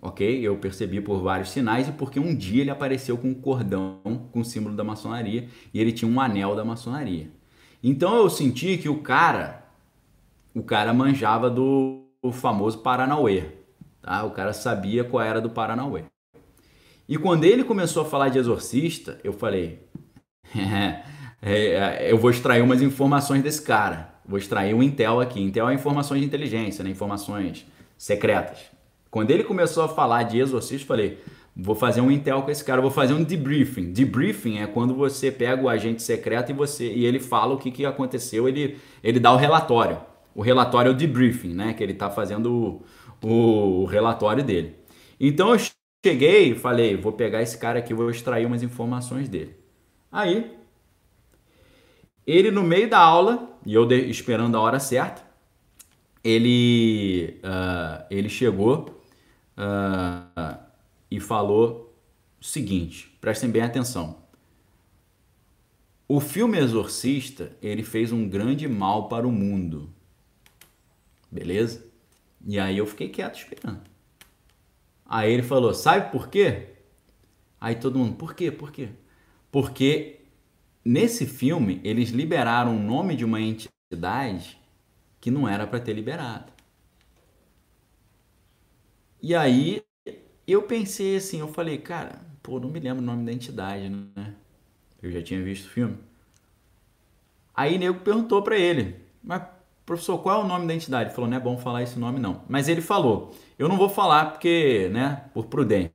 Speaker 1: ok? Eu percebi por vários sinais e porque um dia ele apareceu com um cordão com o símbolo da maçonaria e ele tinha um anel da maçonaria. Então eu senti que o cara o cara manjava do famoso Paranauê. Tá? O cara sabia qual era do Paranauê. E quando ele começou a falar de exorcista, eu falei: é, é, eu vou extrair umas informações desse cara. Vou extrair um Intel aqui. Intel é informações de inteligência, né? informações secretas. Quando ele começou a falar de exorcista, eu falei: vou fazer um Intel com esse cara, vou fazer um debriefing. Debriefing é quando você pega o agente secreto e você e ele fala o que, que aconteceu, ele, ele dá o relatório o relatório o debriefing, né? Que ele está fazendo o, o, relatório dele. Então eu cheguei e falei, vou pegar esse cara aqui, vou extrair umas informações dele. Aí, ele no meio da aula, e eu de, esperando a hora certa, ele, uh, ele chegou uh, e falou o seguinte, prestem bem atenção. O filme Exorcista, ele fez um grande mal para o mundo. Beleza? E aí eu fiquei quieto esperando. Aí ele falou: Sabe por quê? Aí todo mundo: Por quê? Por quê? Porque nesse filme eles liberaram o nome de uma entidade que não era para ter liberado. E aí eu pensei assim: eu falei, cara, pô, não me lembro o nome da entidade, né? Eu já tinha visto o filme. Aí nego perguntou para ele: Mas professor, qual é o nome da entidade? Ele falou, não é bom falar esse nome não. Mas ele falou, eu não vou falar porque, né, por prudência.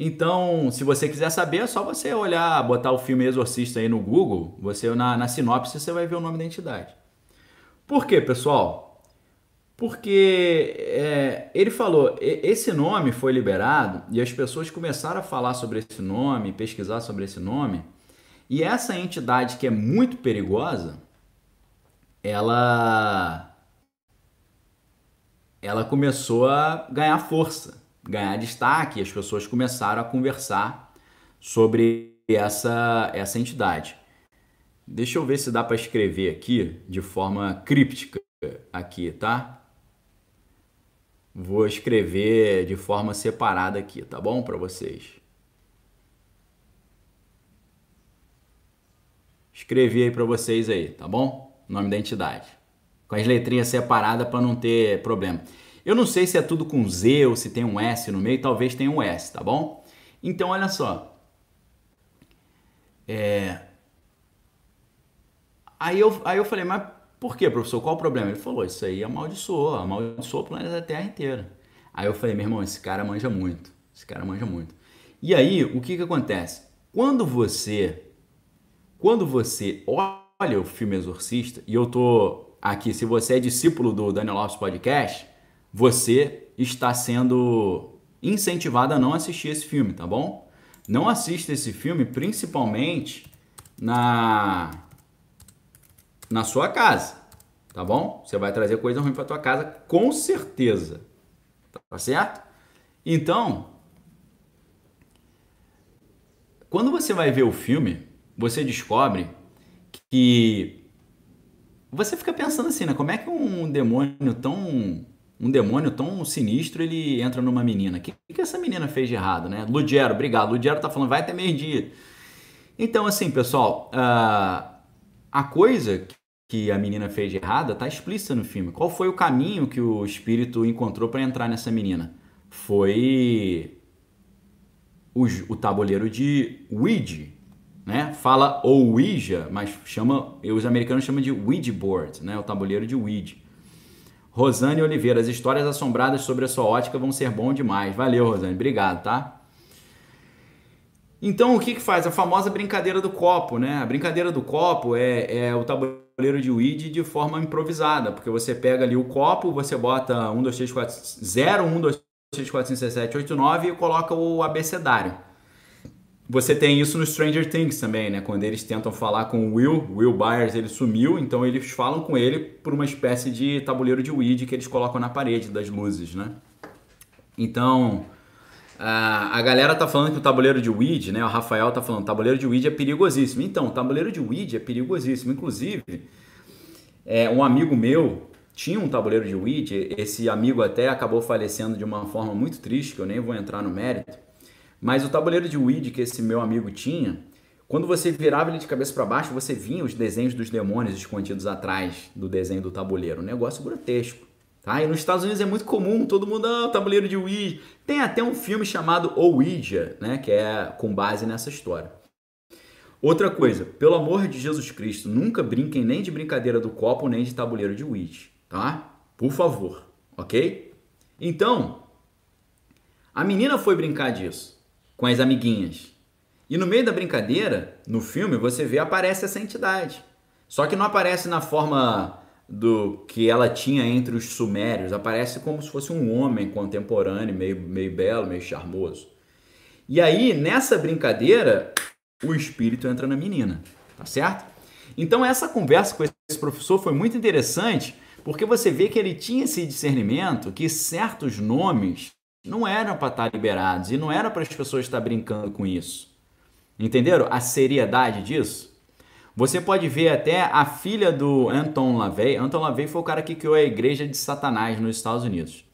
Speaker 1: Então, se você quiser saber, é só você olhar, botar o filme Exorcista aí no Google, você na, na sinopse você vai ver o nome da entidade. Por quê, pessoal? Porque é, ele falou, esse nome foi liberado e as pessoas começaram a falar sobre esse nome, pesquisar sobre esse nome, e essa entidade que é muito perigosa, ela ela começou a ganhar força, ganhar destaque, as pessoas começaram a conversar sobre essa essa entidade. Deixa eu ver se dá para escrever aqui de forma críptica aqui, tá? Vou escrever de forma separada aqui, tá bom para vocês? Escrevi aí para vocês aí, tá bom? Nome da entidade. Com as letrinhas separadas para não ter problema. Eu não sei se é tudo com Z ou se tem um S no meio, talvez tenha um S, tá bom? Então, olha só. É... Aí, eu, aí eu falei, mas por quê, professor? Qual o problema? Ele falou, isso aí amaldiçoou, amaldiçoou o planeta Terra inteiro. Aí eu falei, meu irmão, esse cara manja muito. Esse cara manja muito. E aí, o que que acontece? Quando você quando você olha o filme Exorcista, e eu tô aqui, se você é discípulo do Daniel Lopes Podcast, você está sendo incentivado a não assistir esse filme, tá bom? Não assista esse filme principalmente na na sua casa, tá bom? Você vai trazer coisa ruim para tua casa com certeza. Tá certo? Então, quando você vai ver o filme, você descobre que você fica pensando assim, né? Como é que um demônio tão um demônio tão sinistro ele entra numa menina? O que, que essa menina fez de errado, né? Ludiero, obrigado. Ludiero tá falando, vai até meio-dia. Então, assim, pessoal, uh, a coisa que a menina fez de errada está explícita no filme. Qual foi o caminho que o espírito encontrou para entrar nessa menina? Foi o, o tabuleiro de Ouija, né? Fala Ouija, mas chama, os americanos chamam de Ouija board, né? O tabuleiro de Ouija. Rosane Oliveira, as histórias assombradas sobre a sua ótica vão ser bom demais. Valeu, Rosane, obrigado, tá? Então, o que que faz? A famosa brincadeira do copo, né? A brincadeira do copo é, é o tabuleiro de Ouija de forma improvisada, porque você pega ali o copo, você bota 1, 2, 3, 4, 0, 1, 2, 3, 4, 5, 6, 7, 8, 9 e coloca o abecedário. Você tem isso no Stranger Things também, né? Quando eles tentam falar com o Will, Will Byers, ele sumiu, então eles falam com ele por uma espécie de tabuleiro de Ouija que eles colocam na parede das luzes, né? Então, a galera tá falando que o tabuleiro de Ouija, né? O Rafael tá falando, tabuleiro de Ouija é perigosíssimo. Então, o tabuleiro de Ouija é perigosíssimo. Inclusive, é, um amigo meu tinha um tabuleiro de Ouija. Esse amigo até acabou falecendo de uma forma muito triste, que eu nem vou entrar no mérito. Mas o tabuleiro de Ouija que esse meu amigo tinha, quando você virava ele de cabeça para baixo, você vinha os desenhos dos demônios escondidos atrás do desenho do tabuleiro. Um negócio grotesco. Tá? E nos Estados Unidos é muito comum, todo mundo, ah, tabuleiro de Ouija. Tem até um filme chamado Ouija, né, que é com base nessa história. Outra coisa, pelo amor de Jesus Cristo, nunca brinquem nem de brincadeira do copo, nem de tabuleiro de Ouija, tá? Por favor, ok? Então, a menina foi brincar disso com as amiguinhas. E no meio da brincadeira, no filme, você vê aparece essa entidade. Só que não aparece na forma do que ela tinha entre os sumérios. Aparece como se fosse um homem contemporâneo, meio, meio belo, meio charmoso. E aí, nessa brincadeira, o espírito entra na menina, tá certo? Então, essa conversa com esse professor foi muito interessante, porque você vê que ele tinha esse discernimento que certos nomes não eram para estar liberados e não era para as pessoas estar brincando com isso. Entenderam a seriedade disso? Você pode ver até a filha do Anton LaVey. Anton LaVey foi o cara que criou a igreja de Satanás nos Estados Unidos.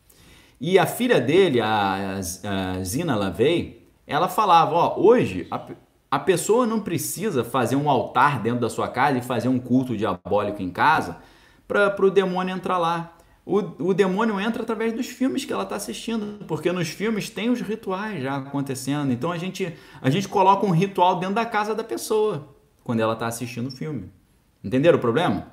Speaker 1: E a filha dele, a, a Zina LaVey, ela falava, ó, hoje a, a pessoa não precisa fazer um altar dentro da sua casa e fazer um culto diabólico em casa para o demônio entrar lá. O, o demônio entra através dos filmes que ela está assistindo, porque nos filmes tem os rituais já acontecendo. Então a gente, a gente coloca um ritual dentro da casa da pessoa quando ela está assistindo o filme. Entenderam o problema?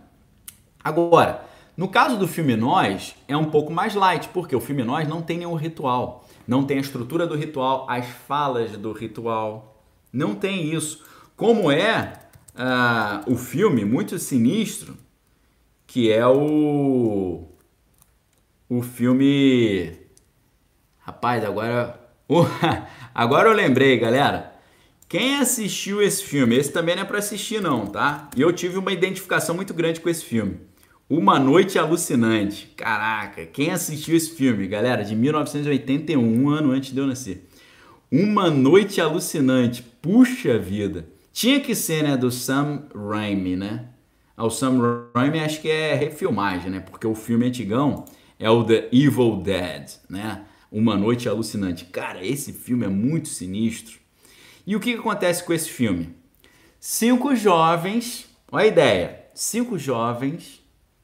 Speaker 1: Agora, no caso do filme Nós, é um pouco mais light, porque o filme Nós não tem nenhum ritual. Não tem a estrutura do ritual, as falas do ritual. Não tem isso. Como é uh, o filme muito sinistro, que é o. o filme. Rapaz, agora. agora eu lembrei, galera. Quem assistiu esse filme? Esse também não é para assistir, não, tá? E eu tive uma identificação muito grande com esse filme. Uma Noite Alucinante. Caraca, quem assistiu esse filme, galera? De 1981, um ano antes de eu nascer. Uma Noite Alucinante. Puxa vida. Tinha que ser, né, do Sam Raimi, né? O Sam Raimi acho que é refilmagem, né? Porque o filme antigão é o The Evil Dead, né? Uma Noite Alucinante. Cara, esse filme é muito sinistro. E o que, acontece com esse filme? Cinco jovens, olha a ideia, cinco jovens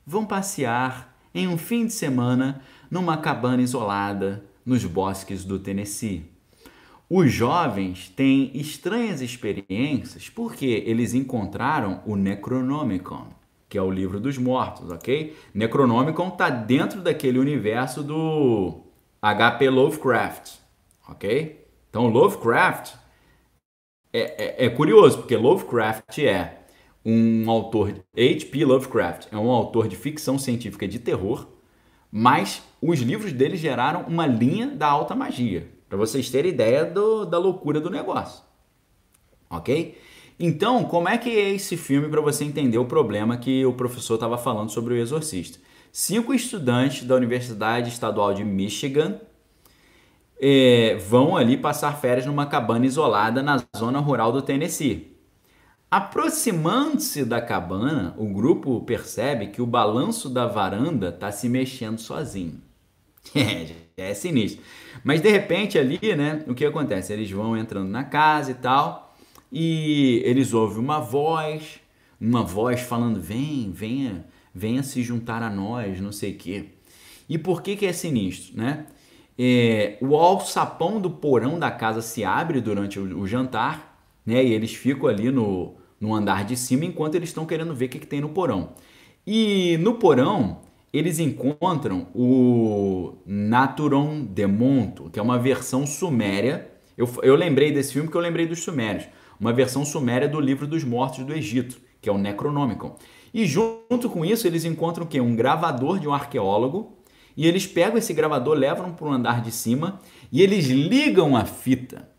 Speaker 1: vão passear em um fim de semana numa cabana isolada nos bosques do Tennessee. Os jovens têm estranhas experiências porque eles encontraram o Necronomicon, que é o livro dos mortos, ok? Necronomicon está dentro daquele universo do H.P. Lovecraft, ok? Então Lovecraft é, é, é curioso porque Lovecraft é um autor, H.P. Lovecraft é um autor de ficção científica de terror, mas os livros dele geraram uma linha da alta magia. Para vocês terem ideia do, da loucura do negócio. Ok? Então, como é que é esse filme para você entender o problema que o professor estava falando sobre o exorcista? Cinco estudantes da Universidade Estadual de Michigan é, vão ali passar férias numa cabana isolada na zona rural do Tennessee. Aproximando-se da cabana, o grupo percebe que o balanço da varanda está se mexendo sozinho. É, é sinistro. Mas de repente ali, né, o que acontece? Eles vão entrando na casa e tal, e eles ouvem uma voz, uma voz falando: "Vem, venha, venha se juntar a nós", não sei quê. E por que que é sinistro, né? É, o alçapão do porão da casa se abre durante o, o jantar, né? E eles ficam ali no, no andar de cima enquanto eles estão querendo ver o que, que tem no porão. E no porão eles encontram o Naturon Demonto, que é uma versão suméria. Eu, eu lembrei desse filme porque eu lembrei dos sumérios. Uma versão suméria do livro dos mortos do Egito, que é o Necronomicon. E junto com isso, eles encontram o quê? Um gravador de um arqueólogo. E eles pegam esse gravador, levam para o andar de cima e eles ligam a fita.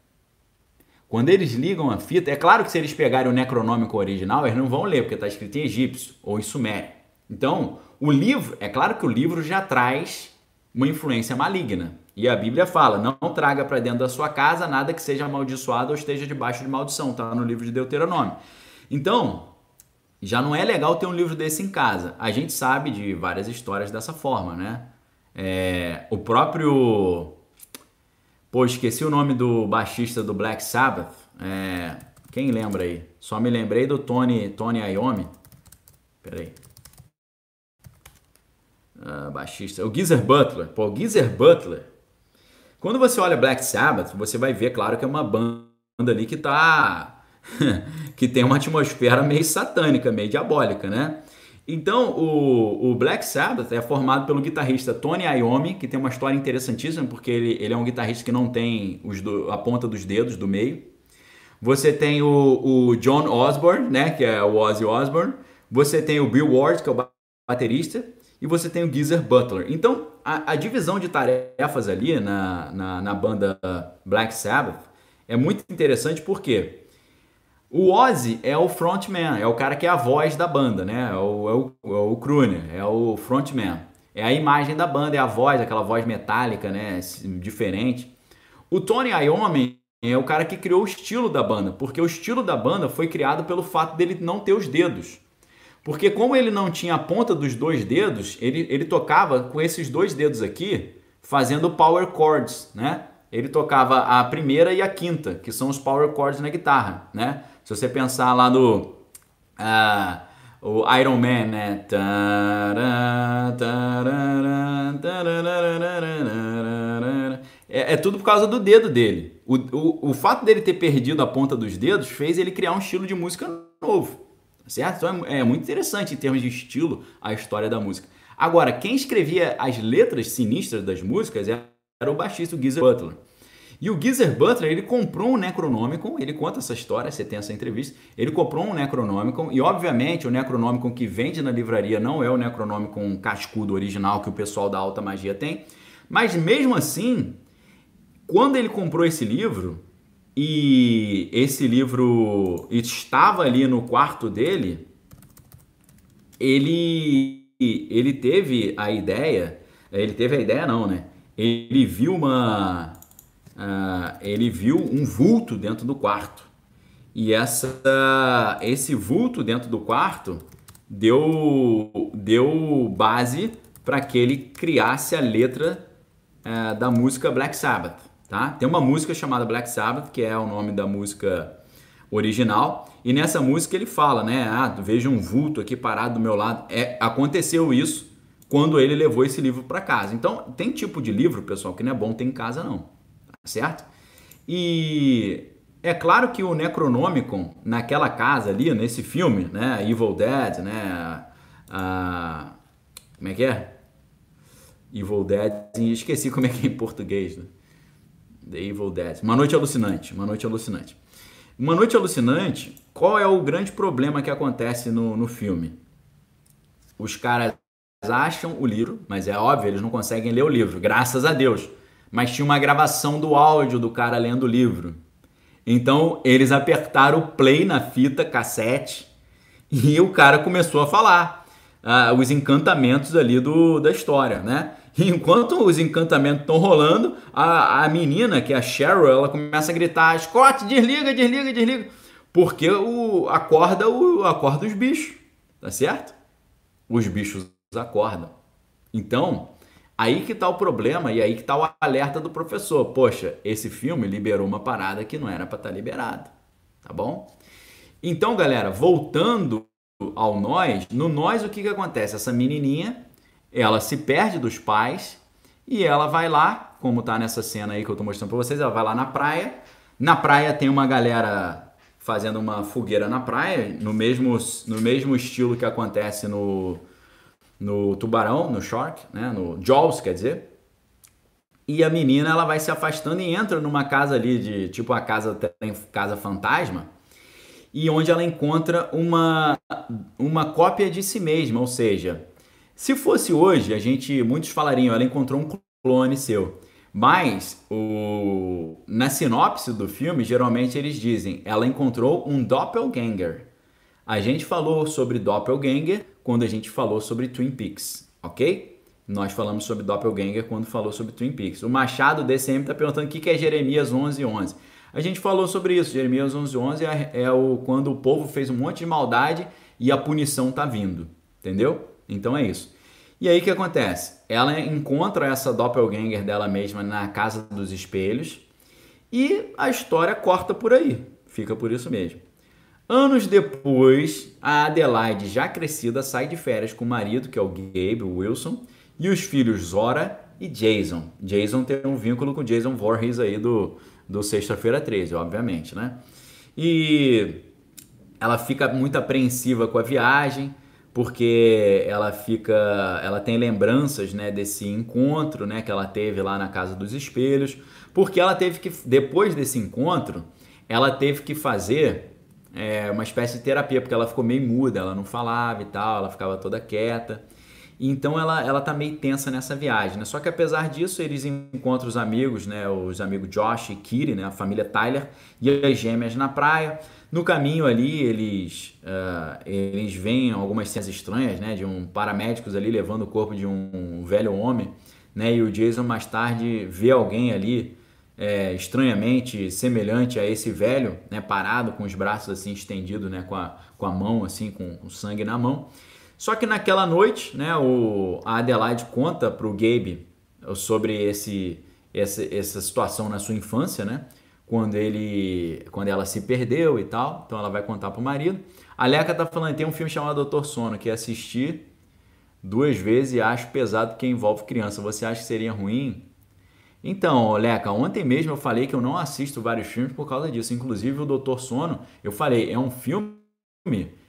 Speaker 1: Quando eles ligam a fita, é claro que se eles pegarem o Necronômico original, eles não vão ler, porque está escrito em egípcio ou em sumério. Então, o livro, é claro que o livro já traz uma influência maligna. E a Bíblia fala: não traga para dentro da sua casa nada que seja amaldiçoado ou esteja debaixo de maldição, tá no livro de Deuteronômio. Então, já não é legal ter um livro desse em casa. A gente sabe de várias histórias dessa forma, né? É, o próprio. Pô, esqueci o nome do baixista do Black Sabbath. É, quem lembra aí? Só me lembrei do Tony, Tony Iommi. Peraí. Uh, baixista. O Geezer Butler. Pô, o Geezer Butler. Quando você olha Black Sabbath, você vai ver, claro, que é uma banda ali que tá. que tem uma atmosfera meio satânica, meio diabólica, né? Então, o, o, Black Sabbath é formado pelo guitarrista Tony Iommi, que tem uma história interessantíssima, porque ele, ele é um guitarrista que não tem do, a ponta dos dedos do meio. Você tem o, o John Osborne, né, que é o Ozzy Osbourne. Você tem o Bill Ward, que é o baterista e você tem o Geezer Butler. Então, a, a divisão de tarefas ali na, na, na, banda Black Sabbath é muito interessante porque o Ozzy é o frontman, é o cara que é a voz da banda, né? É o, é o, é o crooner, é o frontman. É a imagem da banda, é a voz, aquela voz metálica, né? Diferente. O Tony Iommi é o cara que criou o estilo da banda, porque o estilo da banda foi criado pelo fato dele não ter os dedos. Porque como ele não tinha a ponta dos dois dedos, ele, ele tocava com esses dois dedos aqui, fazendo power chords, né? Ele tocava a primeira e a quinta, que são os power chords na guitarra, né? Se você pensar lá no uh, o Iron Man, né? É, é, tudo por causa do dedo dele. O, o, o fato dele ter perdido a ponta dos dedos fez ele criar um estilo de música novo certo? Então é, é muito interessante em termos de estilo a história da música. Agora, quem escrevia as letras sinistras das músicas era o baixista o Geezer Butler. E o Geezer Butler, ele comprou um Necronomicon, ele conta essa história, você tem essa entrevista, ele comprou um Necronomicon, e obviamente o Necronomicon que vende na livraria não é o Necronomicon cascudo original que o pessoal da alta magia tem, mas mesmo assim, quando ele comprou esse livro, e esse livro estava ali no quarto dele, ele, ele teve a ideia, ele teve a ideia não, né? Ele viu uma, uh, ele viu um vulto dentro do quarto e essa, esse vulto dentro do quarto deu, deu base para que ele criasse a letra uh, da música Black Sabbath, tá? Tem uma música chamada Black Sabbath que é o nome da música original. E nessa música ele fala, né? Ah, vejo um vulto aqui parado do meu lado. É, aconteceu isso quando ele levou esse livro para casa. Então, tem tipo de livro, pessoal, que não é bom ter em casa, não. Certo? E é claro que o Necronomicon, naquela casa ali, nesse filme, né? Evil Dead, né? Como é que é? Evil Dead, esqueci como é que é em português, né? The Evil Dead. Uma Noite Alucinante, Uma Noite Alucinante. Uma Noite Alucinante, qual é o grande problema que acontece no, no filme? Os caras acham o livro, mas é óbvio, eles não conseguem ler o livro, graças a Deus. Mas tinha uma gravação do áudio do cara lendo o livro. Então eles apertaram o play na fita cassete e o cara começou a falar uh, os encantamentos ali do, da história, né? Enquanto os encantamentos estão rolando, a, a menina, que é a Cheryl, ela começa a gritar: Scott, desliga, desliga, desliga. Porque o, acorda, o, acorda os bichos, tá certo? Os bichos acordam. Então, aí que tá o problema e aí que tá o alerta do professor. Poxa, esse filme liberou uma parada que não era para estar tá liberado, tá bom? Então, galera, voltando ao nós, no nós o que que acontece? Essa menininha ela se perde dos pais e ela vai lá, como tá nessa cena aí que eu tô mostrando para vocês, ela vai lá na praia. Na praia tem uma galera fazendo uma fogueira na praia, no mesmo, no mesmo estilo que acontece no, no Tubarão, no Shark, né? no Jaws, quer dizer. E a menina ela vai se afastando e entra numa casa ali de tipo a casa casa fantasma, e onde ela encontra uma uma cópia de si mesma, ou seja, se fosse hoje, a gente muitos falariam, ela encontrou um clone seu. Mas o, na sinopse do filme, geralmente eles dizem, ela encontrou um doppelganger. A gente falou sobre doppelganger quando a gente falou sobre Twin Peaks, ok? Nós falamos sobre doppelganger quando falou sobre Twin Peaks. O Machado DCM está perguntando o que é Jeremias 11:11. 11. A gente falou sobre isso. Jeremias 11:11 11 é, é o quando o povo fez um monte de maldade e a punição está vindo, entendeu? Então é isso. E aí o que acontece? Ela encontra essa doppelganger dela mesma na casa dos espelhos e a história corta por aí. Fica por isso mesmo. Anos depois, a Adelaide, já crescida, sai de férias com o marido, que é o Gabe Wilson, e os filhos Zora e Jason. Jason tem um vínculo com Jason Voorhees aí do, do Sexta-feira 13, obviamente, né? E ela fica muito apreensiva com a viagem, porque ela fica, ela tem lembranças, né, desse encontro, né, que ela teve lá na casa dos espelhos, porque ela teve que, depois desse encontro, ela teve que fazer é, uma espécie de terapia, porque ela ficou meio muda, ela não falava e tal, ela ficava toda quieta. Então ela, ela tá meio tensa nessa viagem, né? Só que apesar disso, eles encontram os amigos, né? Os amigos Josh e Kiri, né? A família Tyler e as gêmeas na praia. No caminho ali, eles, uh, eles veem algumas cenas estranhas, né? De um paramédicos ali levando o corpo de um velho homem, né? E o Jason mais tarde vê alguém ali é, estranhamente semelhante a esse velho, né? Parado com os braços assim estendidos, né? Com a, com a mão assim, com, com sangue na mão. Só que naquela noite, né? O, a Adelaide conta para o Gabe sobre esse, essa, essa situação na sua infância, né? Quando ele quando ela se perdeu e tal. Então ela vai contar pro marido. A Leca tá falando, tem um filme chamado Doutor Sono que assisti duas vezes e acho pesado que envolve criança. Você acha que seria ruim? Então, Leca, ontem mesmo eu falei que eu não assisto vários filmes por causa disso. Inclusive o Doutor Sono, eu falei, é um filme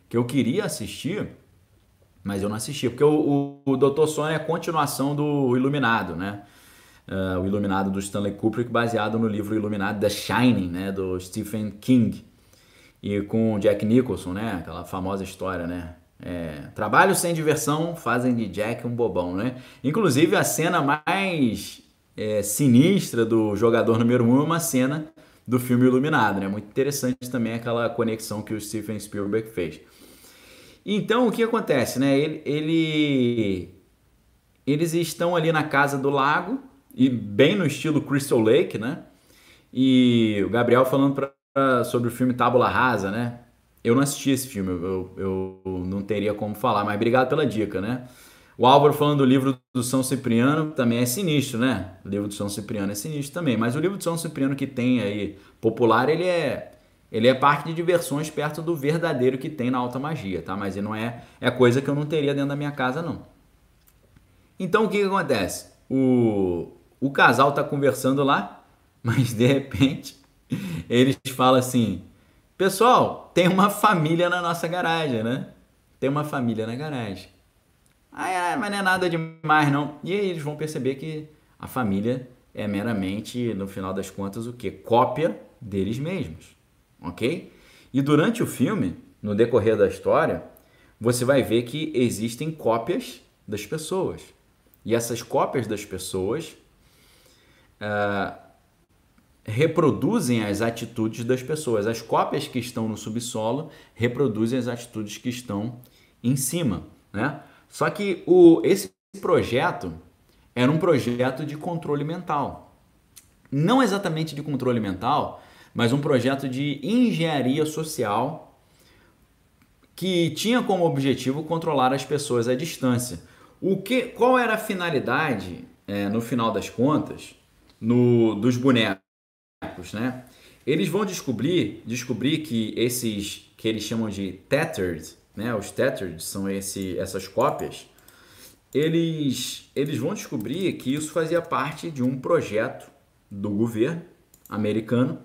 Speaker 1: que eu queria assistir, mas eu não assisti, porque o, o, o Doutor Sono é a continuação do Iluminado, né? Uh, o Iluminado do Stanley Kubrick, baseado no livro Iluminado The Shining, né, do Stephen King, e com Jack Nicholson, né, aquela famosa história, né, é, trabalho sem diversão fazem de Jack um bobão, né? Inclusive a cena mais é, sinistra do jogador número 1 um é uma cena do filme Iluminado, né? Muito interessante também aquela conexão que o Steven Spielberg fez. Então o que acontece, né? Ele, ele, eles estão ali na casa do lago e bem no estilo Crystal Lake, né? E o Gabriel falando pra, sobre o filme Tábula Rasa, né? Eu não assisti esse filme, eu, eu, não teria como falar, mas obrigado pela dica, né? O Álvaro falando do livro do São Cipriano também é sinistro, né? O livro do São Cipriano é sinistro também, mas o livro do São Cipriano que tem aí popular, ele é ele é parque de diversões perto do verdadeiro que tem na alta magia, tá? Mas ele não é é coisa que eu não teria dentro da minha casa não. Então o que, que acontece? O o casal tá conversando lá, mas de repente eles falam assim: Pessoal, tem uma família na nossa garagem, né? Tem uma família na garagem. Ah, é, mas não é nada demais, não. E aí eles vão perceber que a família é meramente, no final das contas, o que? Cópia deles mesmos. Ok? E durante o filme, no decorrer da história, você vai ver que existem cópias das pessoas. E essas cópias das pessoas uh, reproduzem as atitudes das pessoas. As cópias que estão no subsolo reproduzem as atitudes que estão em cima, né? Só que o, esse projeto era um projeto de controle mental. Não exatamente de controle mental, mas um projeto de engenharia social que tinha como objetivo controlar as pessoas à distância. O que, qual era a finalidade, é, no final das contas, no, dos bonecos? né? Eles vão descobrir, descobrir que esses que eles chamam de tethered, né? Os tethered são esse, essas cópias. Eles, eles vão descobrir que isso fazia parte de um projeto do governo americano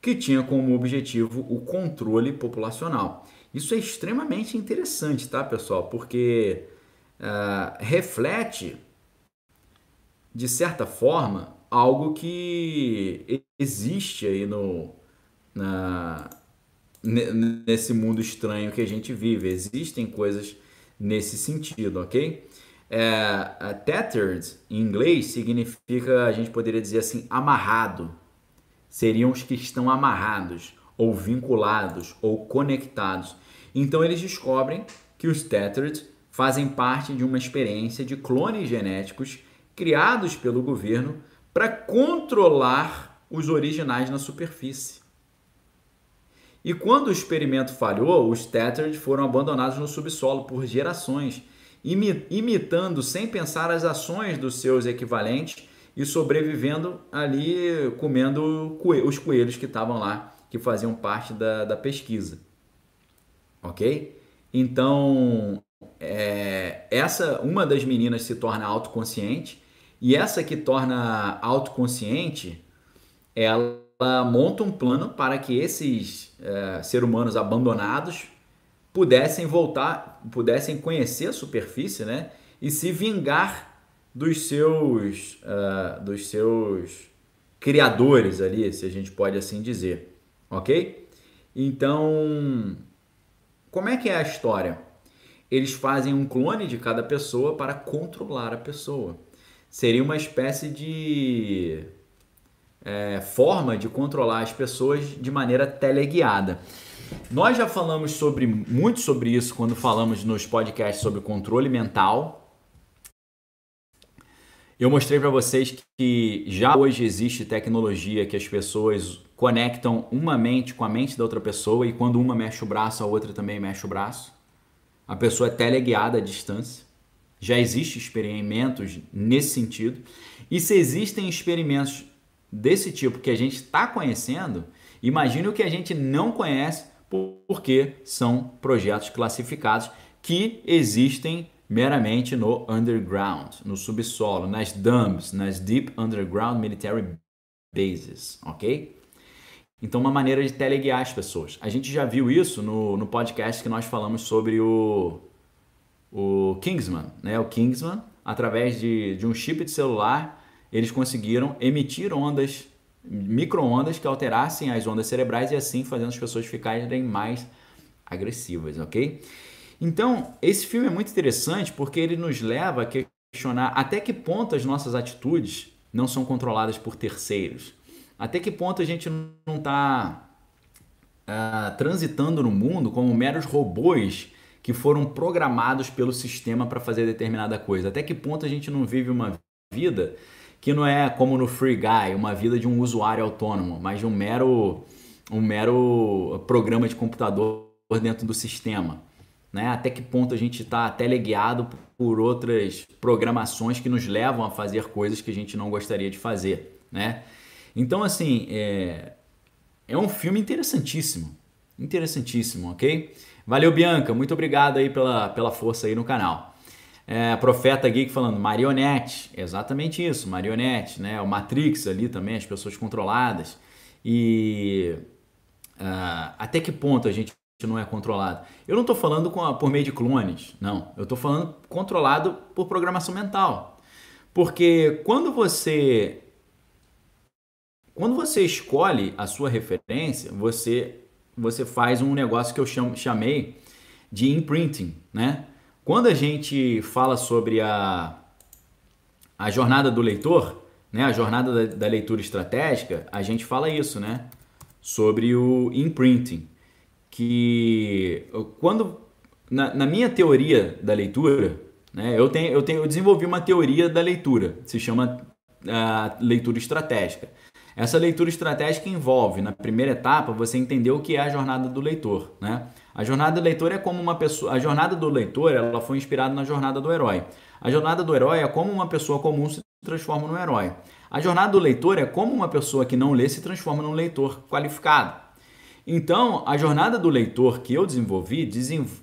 Speaker 1: que tinha como objetivo o controle populacional. Isso é extremamente interessante, tá, pessoal? Porque uh, reflete, de certa forma, algo que existe aí no, na, nesse mundo estranho que a gente vive. Existem coisas nesse sentido, ok? É, tethered, em inglês, significa, a gente poderia dizer assim, amarrado. Seriam os que estão amarrados, ou vinculados, ou conectados. Então eles descobrem que os tethered fazem parte de uma experiência de clones genéticos criados pelo governo para controlar os originais na superfície. E quando o experimento falhou, os Tethered foram abandonados no subsolo por gerações, imitando sem pensar as ações dos seus equivalentes e sobrevivendo ali comendo os coelhos que estavam lá, que faziam parte da, da pesquisa. Ok? Então, é, essa uma das meninas se torna autoconsciente e essa que torna autoconsciente, ela monta um plano para que esses é, seres humanos abandonados pudessem voltar, pudessem conhecer a superfície, né? E se vingar dos seus, uh, dos seus criadores ali, se a gente pode assim dizer, ok? Então, como é que é a história? Eles fazem um clone de cada pessoa para controlar a pessoa seria uma espécie de é, forma de controlar as pessoas de maneira teleguiada. Nós já falamos sobre muito sobre isso quando falamos nos podcasts sobre controle mental. Eu mostrei para vocês que já hoje existe tecnologia que as pessoas conectam uma mente com a mente da outra pessoa e quando uma mexe o braço, a outra também mexe o braço. A pessoa é teleguiada à distância. Já existem experimentos nesse sentido. E se existem experimentos desse tipo que a gente está conhecendo, imagine o que a gente não conhece porque são projetos classificados que existem meramente no underground, no subsolo, nas dumps, nas deep underground military bases, ok? Então, uma maneira de teleguiar as pessoas. A gente já viu isso no, no podcast que nós falamos sobre o o Kingsman, né? O Kingsman, através de, de um chip de celular, eles conseguiram emitir ondas, microondas que alterassem as ondas cerebrais e assim fazendo as pessoas ficarem mais agressivas, ok? Então, esse filme é muito interessante porque ele nos leva a questionar até que ponto as nossas atitudes não são controladas por terceiros. Até que ponto a gente não está uh, ah, transitando no mundo como meros robôs que foram programados pelo sistema para fazer determinada coisa? Até que ponto a gente não vive uma vida que não é como no Free Guy, uma vida de um usuário autônomo, mas de um mero, um mero programa de computador dentro do sistema? Né? Até que ponto a gente está teleguiado por outras programações que nos levam a fazer coisas que a gente não gostaria de fazer, né? Então, assim, é, é um filme interessantíssimo, interessantíssimo, ok? Valeu, Bianca, muito obrigado aí pela, pela força aí no canal. É, Profeta Geek falando, marionete, exatamente isso, marionete, né? O Matrix ali também, as pessoas controladas. E uh, até que ponto a gente não é controlado. Eu não estou falando a, por meio de clones, não. Eu estou falando controlado por programação mental. Porque quando você quando você escolhe a sua referência, você você faz um negócio que eu chamei de imprinting, né? Quando a gente fala sobre a, a jornada do leitor, né, a jornada da, da leitura estratégica, a gente fala isso, né? Sobre o imprinting que quando na, na, minha teoria da leitura, né, eu, tenho, eu, tenho, eu desenvolvi uma teoria da leitura, se chama uh, leitura estratégica. Essa leitura estratégica envolve, na primeira etapa, você entender o que é a jornada do leitor. Né? A jornada do leitor é como uma pessoa. A jornada do leitor ela foi inspirada na jornada do herói. A jornada do herói é como uma pessoa comum se transforma num herói. A jornada do leitor é como uma pessoa que não lê se transforma num leitor qualificado. Então, a jornada do leitor que eu desenvolvi,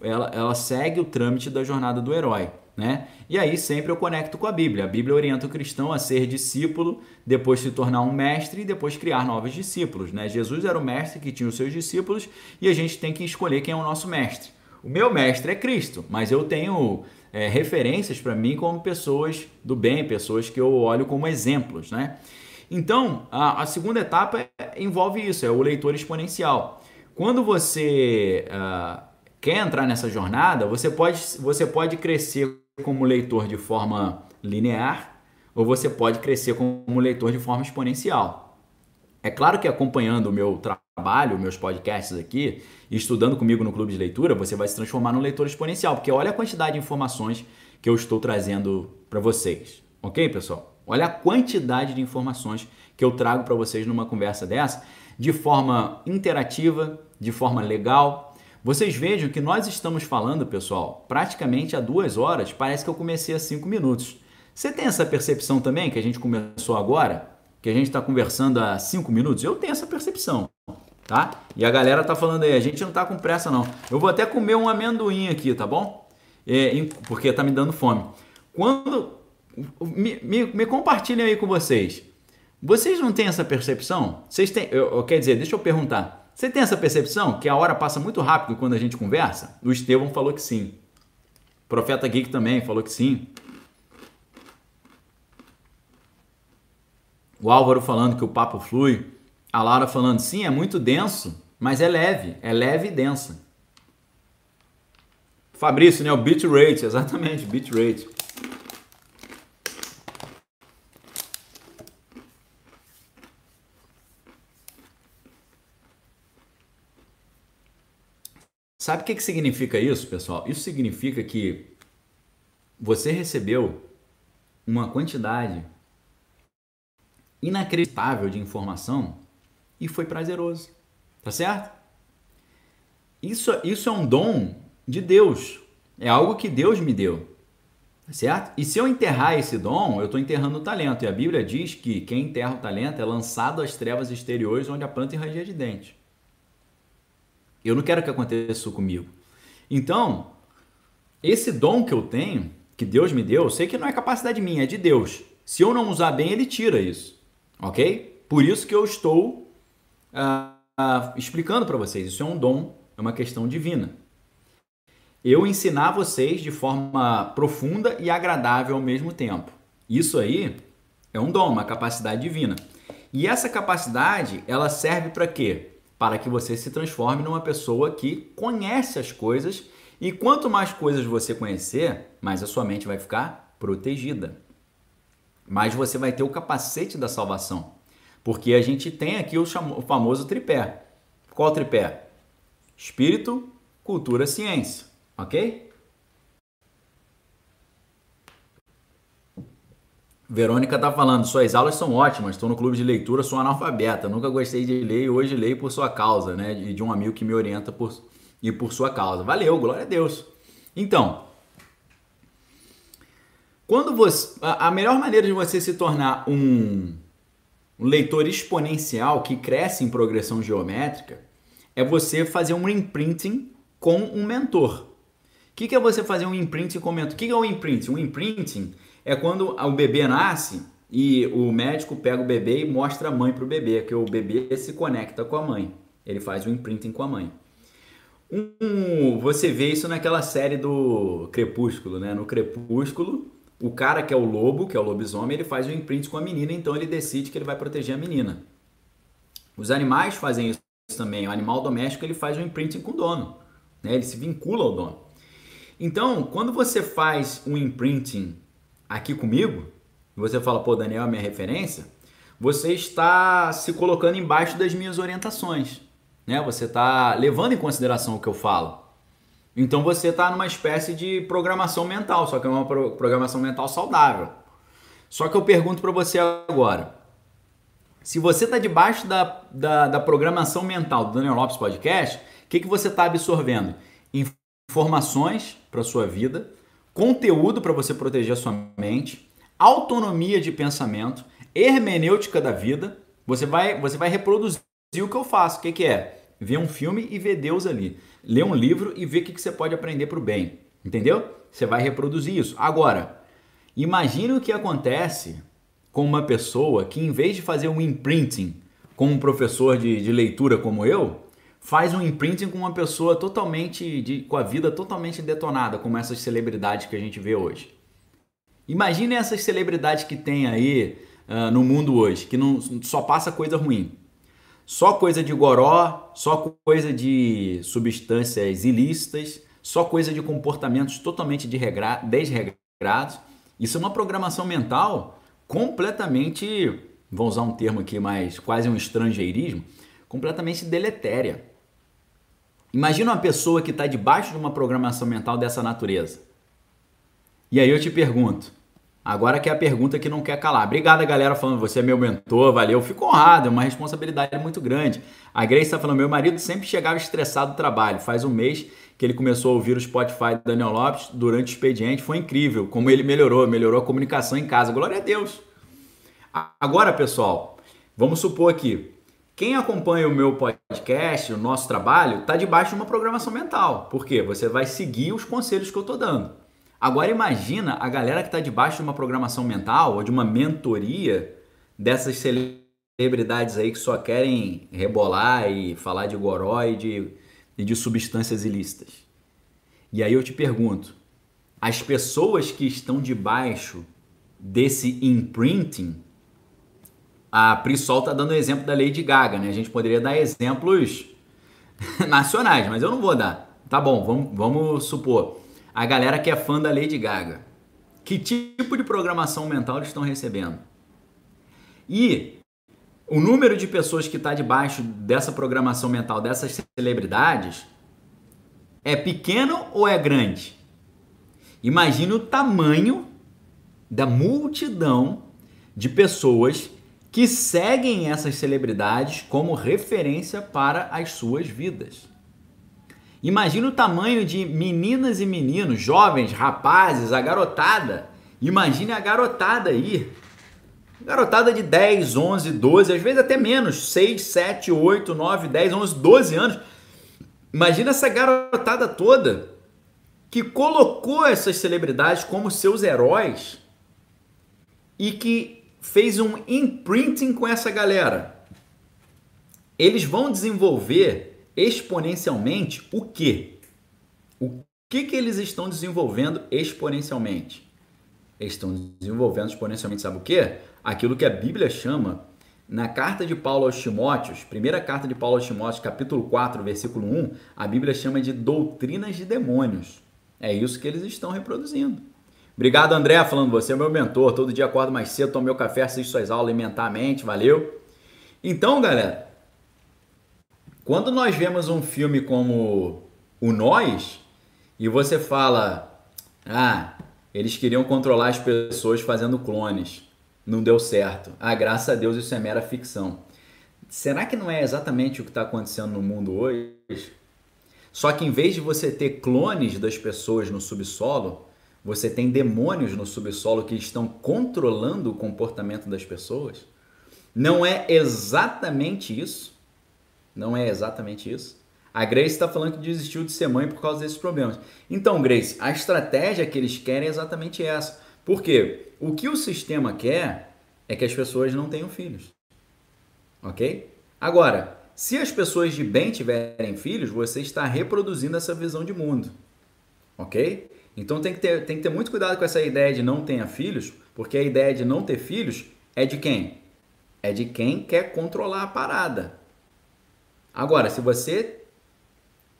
Speaker 1: ela, ela segue o trâmite da jornada do herói. Né? E aí sempre eu conecto com a Bíblia. A Bíblia orienta o cristão a ser discípulo, depois se tornar um mestre e depois criar novos discípulos. Né? Jesus era o mestre que tinha os seus discípulos e a gente tem que escolher quem é o nosso mestre. O meu mestre é Cristo, mas eu tenho é, referências para mim como pessoas do bem, pessoas que eu olho como exemplos. Né? Então, a, a segunda etapa é, envolve isso, é o leitor exponencial. Quando você uh, quer entrar nessa jornada, você pode, você pode crescer como leitor de forma linear ou você pode crescer como leitor de forma exponencial. É claro que acompanhando o meu trabalho, meus podcasts aqui, e estudando comigo no clube de leitura, você vai se transformar num leitor exponencial, porque olha a quantidade de informações que eu estou trazendo para vocês. Ok, pessoal? Olha a quantidade de informações que eu trago para vocês numa conversa dessa, de forma interativa, de forma legal. Vocês vejam que nós estamos falando, pessoal, praticamente há duas horas, parece que eu comecei há cinco minutos. Você tem essa percepção também que a gente começou agora? Que a gente está conversando há cinco minutos? Eu tenho essa percepção, tá? E a galera tá falando aí, a gente não tá com pressa não. Eu vou até comer um amendoim aqui, tá bom? É, porque tá me dando fome. Quando me, me, me compartilhem aí com vocês. Vocês não têm essa percepção? Vocês têm, eu, eu, quer dizer, deixa eu perguntar. Você tem essa percepção que a hora passa muito rápido quando a gente conversa? O Estevão falou que sim. O Profeta Geek também falou que sim. O Álvaro falando que o papo flui. A Laura falando, sim, é muito denso, mas é leve. É leve e denso. Fabrício, né? O bitrate, exatamente, bitrate. Sabe o que, que significa isso, pessoal? Isso significa que você recebeu uma quantidade inacreditável de informação e foi prazeroso. Tá certo? Isso, isso é um dom de Deus. É algo que Deus me deu. Tá certo? E se eu enterrar esse dom, eu estou enterrando o talento. E a Bíblia diz que quem enterra o talento é lançado às trevas exteriores onde a planta e de dente. Eu não quero que aconteça isso comigo. Então, esse dom que eu tenho, que Deus me deu, eu sei que não é capacidade minha, é de Deus. Se eu não usar bem, ele tira isso. Ok? Por isso que eu estou uh, uh, explicando para vocês. Isso é um dom, é uma questão divina. Eu ensinar vocês de forma profunda e agradável ao mesmo tempo. Isso aí É um dom, uma capacidade divina. E essa capacidade, ela serve para quê? Para que você se transforme numa pessoa que conhece as coisas e quanto mais coisas você conhecer, mais a sua mente vai ficar protegida. Mais você vai ter o capacete da salvação. Porque a gente tem aqui o, famoso tripé. Qual tripé? Espírito, cultura, ciência. Ok? Verônica tá falando, suas aulas são ótimas, estou no clube de leitura, sou analfabeta, nunca gostei de ler e hoje leio por sua causa, né? E de um amigo que me orienta por, e por sua causa. Valeu, glória a Deus. Então, quando você. A melhor maneira de você se tornar um, um leitor exponencial que cresce em progressão geométrica é você fazer um imprinting com um mentor. O que, que é você fazer um imprinting com um mentor? O que, que é um imprinting? Um imprinting é quando o bebê nasce e o médico pega o bebê e mostra a mãe para o bebê, que o bebê se conecta com a mãe. Ele faz o imprinting com a mãe. Um, você vê isso naquela série do Crepúsculo, né? No Crepúsculo, o cara que é o lobo, que é o lobisomem, ele faz o imprint com a menina, então ele decide que ele vai proteger a menina. Os animais fazem isso também. O animal doméstico ele faz o imprinting com o dono, né? Ele se vincula ao dono. Então, quando você faz um imprinting aqui comigo, você fala, pô, Daniel é minha referência, você está se colocando embaixo das minhas orientações. Né? Você está levando em consideração o que eu falo. Então você está numa espécie de programação mental, só que é uma programação mental saudável. Só que eu pergunto para você agora: se você está debaixo da, da, da, programação mental do Daniel Lopes Podcast, o que, que você está absorvendo? Informações para sua vida, conteúdo para você proteger a sua mente, autonomia de pensamento, hermenêutica da vida. Você vai, você vai reproduzir o que eu faço. O que, que é? Ver um filme e ver Deus ali. Ler um livro e ver o que, que você pode aprender para o bem. Entendeu? Você vai reproduzir isso. Agora, imagine o que acontece com uma pessoa que, em vez de fazer um imprinting com um professor de, de leitura como eu, faz um imprinting com uma pessoa totalmente de, com a vida totalmente detonada, como essas celebridades que a gente vê hoje. Imagine essas celebridades que tem aí uh, no mundo hoje, que não só passa coisa ruim. Só coisa de goró, só coisa de substâncias ilícitas, só coisa de comportamentos totalmente de regra, desregrados. Isso é uma programação mental completamente, vou usar um termo aqui mais quase um estrangeirismo, completamente deletéria. Imagina uma pessoa que está debaixo de uma programação mental dessa natureza. E aí eu te pergunto, agora que é a pergunta que não quer calar. Obrigado, galera, falando você é meu mentor, valeu. Fico honrado, é uma responsabilidade muito grande. A Grace está falando, meu marido sempre chegava estressado do trabalho. Faz um mês que ele começou a ouvir o Spotify do Daniel Lopes durante o expediente. Foi incrível como ele melhorou, melhorou a comunicação em casa. Glória a Deus. Agora, pessoal, vamos supor aqui, quem acompanha o meu podcast, o nosso trabalho, está debaixo de uma programação mental. Por quê? Você vai seguir os conselhos que eu estou dando. Agora imagina a galera que está debaixo de uma programação mental ou de uma mentoria dessas celebridades aí que só querem rebolar e falar de goró e de, e de substâncias ilícitas. E aí eu te pergunto, as pessoas que estão debaixo desse imprinting a Prisol está dando o exemplo da Lady Gaga, né? A gente poderia dar exemplos nacionais, mas eu não vou dar. Tá bom, vamos, vamos supor. A galera que é fã da Lady Gaga. Que tipo de programação mental eles estão recebendo? E o número de pessoas que está debaixo dessa programação mental dessas celebridades é pequeno ou é grande? Imagina o tamanho da multidão de pessoas que seguem essas celebridades como referência para as suas vidas. Imagina o tamanho de meninas e meninos, jovens, rapazes, a garotada. Imagine a garotada aí. Garotada de 10, 11, 12, às vezes até menos, 6, 7, 8, 9, 10, 11, 12 anos. Imagina essa garotada toda que colocou essas celebridades como seus heróis e que fez um imprinting com essa galera. Eles vão desenvolver exponencialmente o quê? O que, que eles estão desenvolvendo exponencialmente? Eles estão desenvolvendo exponencialmente, sabe o quê? aquilo que a Bíblia chama, na carta de Paulo aos Timóteos, primeira carta de Paulo aos Timóteos, capítulo 4, versículo 1, a Bíblia chama de doutrinas de demônios. É isso que eles estão reproduzindo. Obrigado, André, falando você é meu mentor. Todo dia acordo mais cedo, tomo meu café, assisto suas aulas, alimentar a mente, valeu? Então, galera, quando nós vemos um filme como O Nós, e você fala, ah, eles queriam controlar as pessoas fazendo clones, não deu certo. Ah, graças a Deus isso é mera ficção. Será que não é exatamente o que está acontecendo no mundo hoje? Só que em vez de você ter clones das pessoas no subsolo, você tem demônios no subsolo que estão controlando o comportamento das pessoas. Não é exatamente isso. Não é exatamente isso. A Grace está falando que desistiu de ser mãe por causa desses problemas. Então, Grace, a estratégia que eles querem é exatamente essa. Por quê? O que o sistema quer é que as pessoas não tenham filhos. Ok? Agora, se as pessoas de bem tiverem filhos, você está reproduzindo essa visão de mundo. Ok? Então tem que, ter, tem que ter muito cuidado com essa ideia de não tenha filhos, porque a ideia de não ter filhos é de quem? É de quem quer controlar a parada. Agora, se você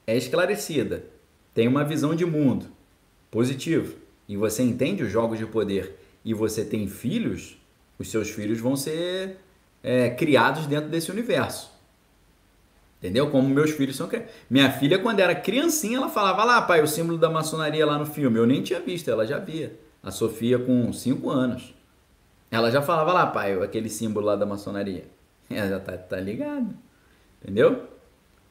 Speaker 1: é esclarecida, tem uma visão de mundo positivo e você entende os jogos de poder e você tem filhos, os seus filhos vão ser é, criados dentro desse universo. Entendeu? Como meus filhos são. Minha filha, quando era criancinha, ela falava lá, pai, o símbolo da maçonaria lá no filme. Eu nem tinha visto, ela já via. A Sofia com 5 anos. Ela já falava lá, pai, aquele símbolo lá da maçonaria. Ela já tá, tá ligado. Entendeu?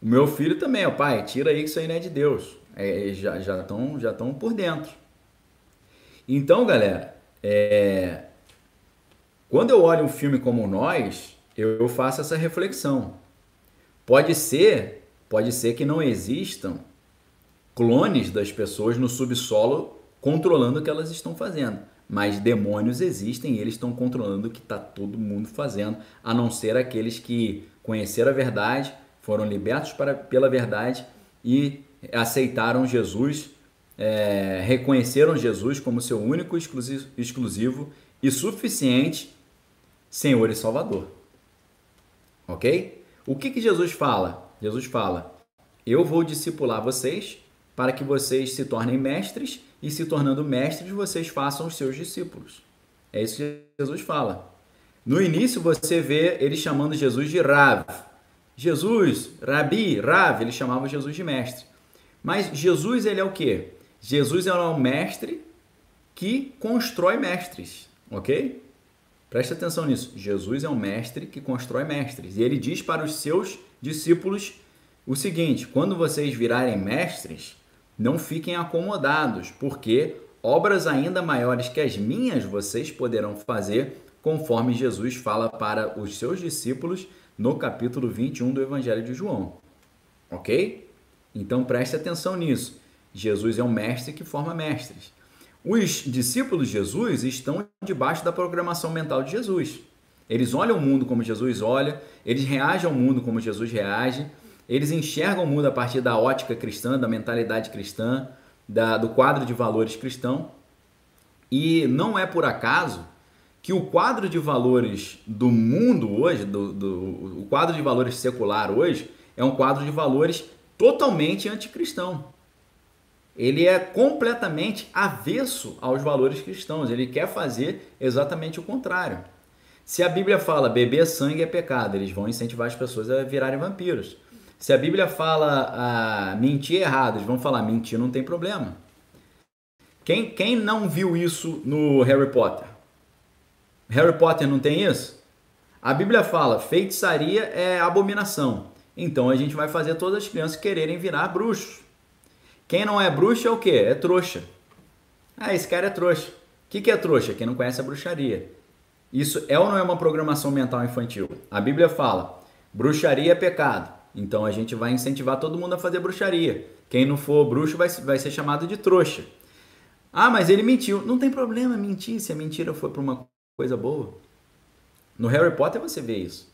Speaker 1: O meu filho também, ó, pai, tira aí que isso aí não é de Deus. É, já estão já já por dentro. Então, galera, é... quando eu olho um filme como Nós, eu faço essa reflexão. Pode ser, pode ser que não existam clones das pessoas no subsolo controlando o que elas estão fazendo. Mas demônios existem e eles estão controlando o que está todo mundo fazendo, a não ser aqueles que conheceram a verdade, foram libertos para, pela verdade e aceitaram Jesus, é, reconheceram Jesus como seu único, exclusivo, exclusivo e suficiente Senhor e Salvador. Ok? O que, que Jesus fala? Jesus fala: Eu vou discipular vocês para que vocês se tornem mestres e, se tornando mestres, vocês façam os seus discípulos. É isso que Jesus fala. No início você vê ele chamando Jesus de Rav. Jesus, Rabi, Rav, ele chamava Jesus de mestre. Mas Jesus ele é o quê? Jesus é um mestre que constrói mestres, ok? Preste atenção nisso. Jesus é um mestre que constrói mestres. E ele diz para os seus discípulos o seguinte: quando vocês virarem mestres, não fiquem acomodados, porque obras ainda maiores que as minhas vocês poderão fazer, conforme Jesus fala para os seus discípulos no capítulo 21 do Evangelho de João. Ok? Então preste atenção nisso. Jesus é um mestre que forma mestres. Os discípulos de Jesus estão debaixo da programação mental de Jesus. Eles olham o mundo como Jesus olha, eles reagem ao mundo como Jesus reage, eles enxergam o mundo a partir da ótica cristã, da mentalidade cristã, da, do quadro de valores cristão. E não é por acaso que o quadro de valores do mundo hoje, do, do, o quadro de valores secular hoje, é um quadro de valores totalmente anticristão ele é completamente avesso aos valores cristãos. Ele quer fazer exatamente o contrário. Se a Bíblia fala beber sangue é pecado, eles vão incentivar as pessoas a virarem vampiros. Se a Bíblia fala ah, mentir é errado, eles vão falar mentir não tem problema. Quem, quem não viu isso no Harry Potter? Harry Potter não tem isso? A Bíblia fala feitiçaria é abominação. Então a gente vai fazer todas as crianças quererem virar bruxos. Quem não é bruxo é o quê? É trouxa. Ah, esse cara é trouxa. O que, que é trouxa? Quem não conhece a bruxaria. Isso é ou não é uma programação mental infantil? A Bíblia fala: bruxaria é pecado. Então a gente vai incentivar todo mundo a fazer bruxaria. Quem não for bruxo vai, vai ser chamado de trouxa. Ah, mas ele mentiu. Não tem problema mentir se a mentira for para uma coisa boa. No Harry Potter você vê isso.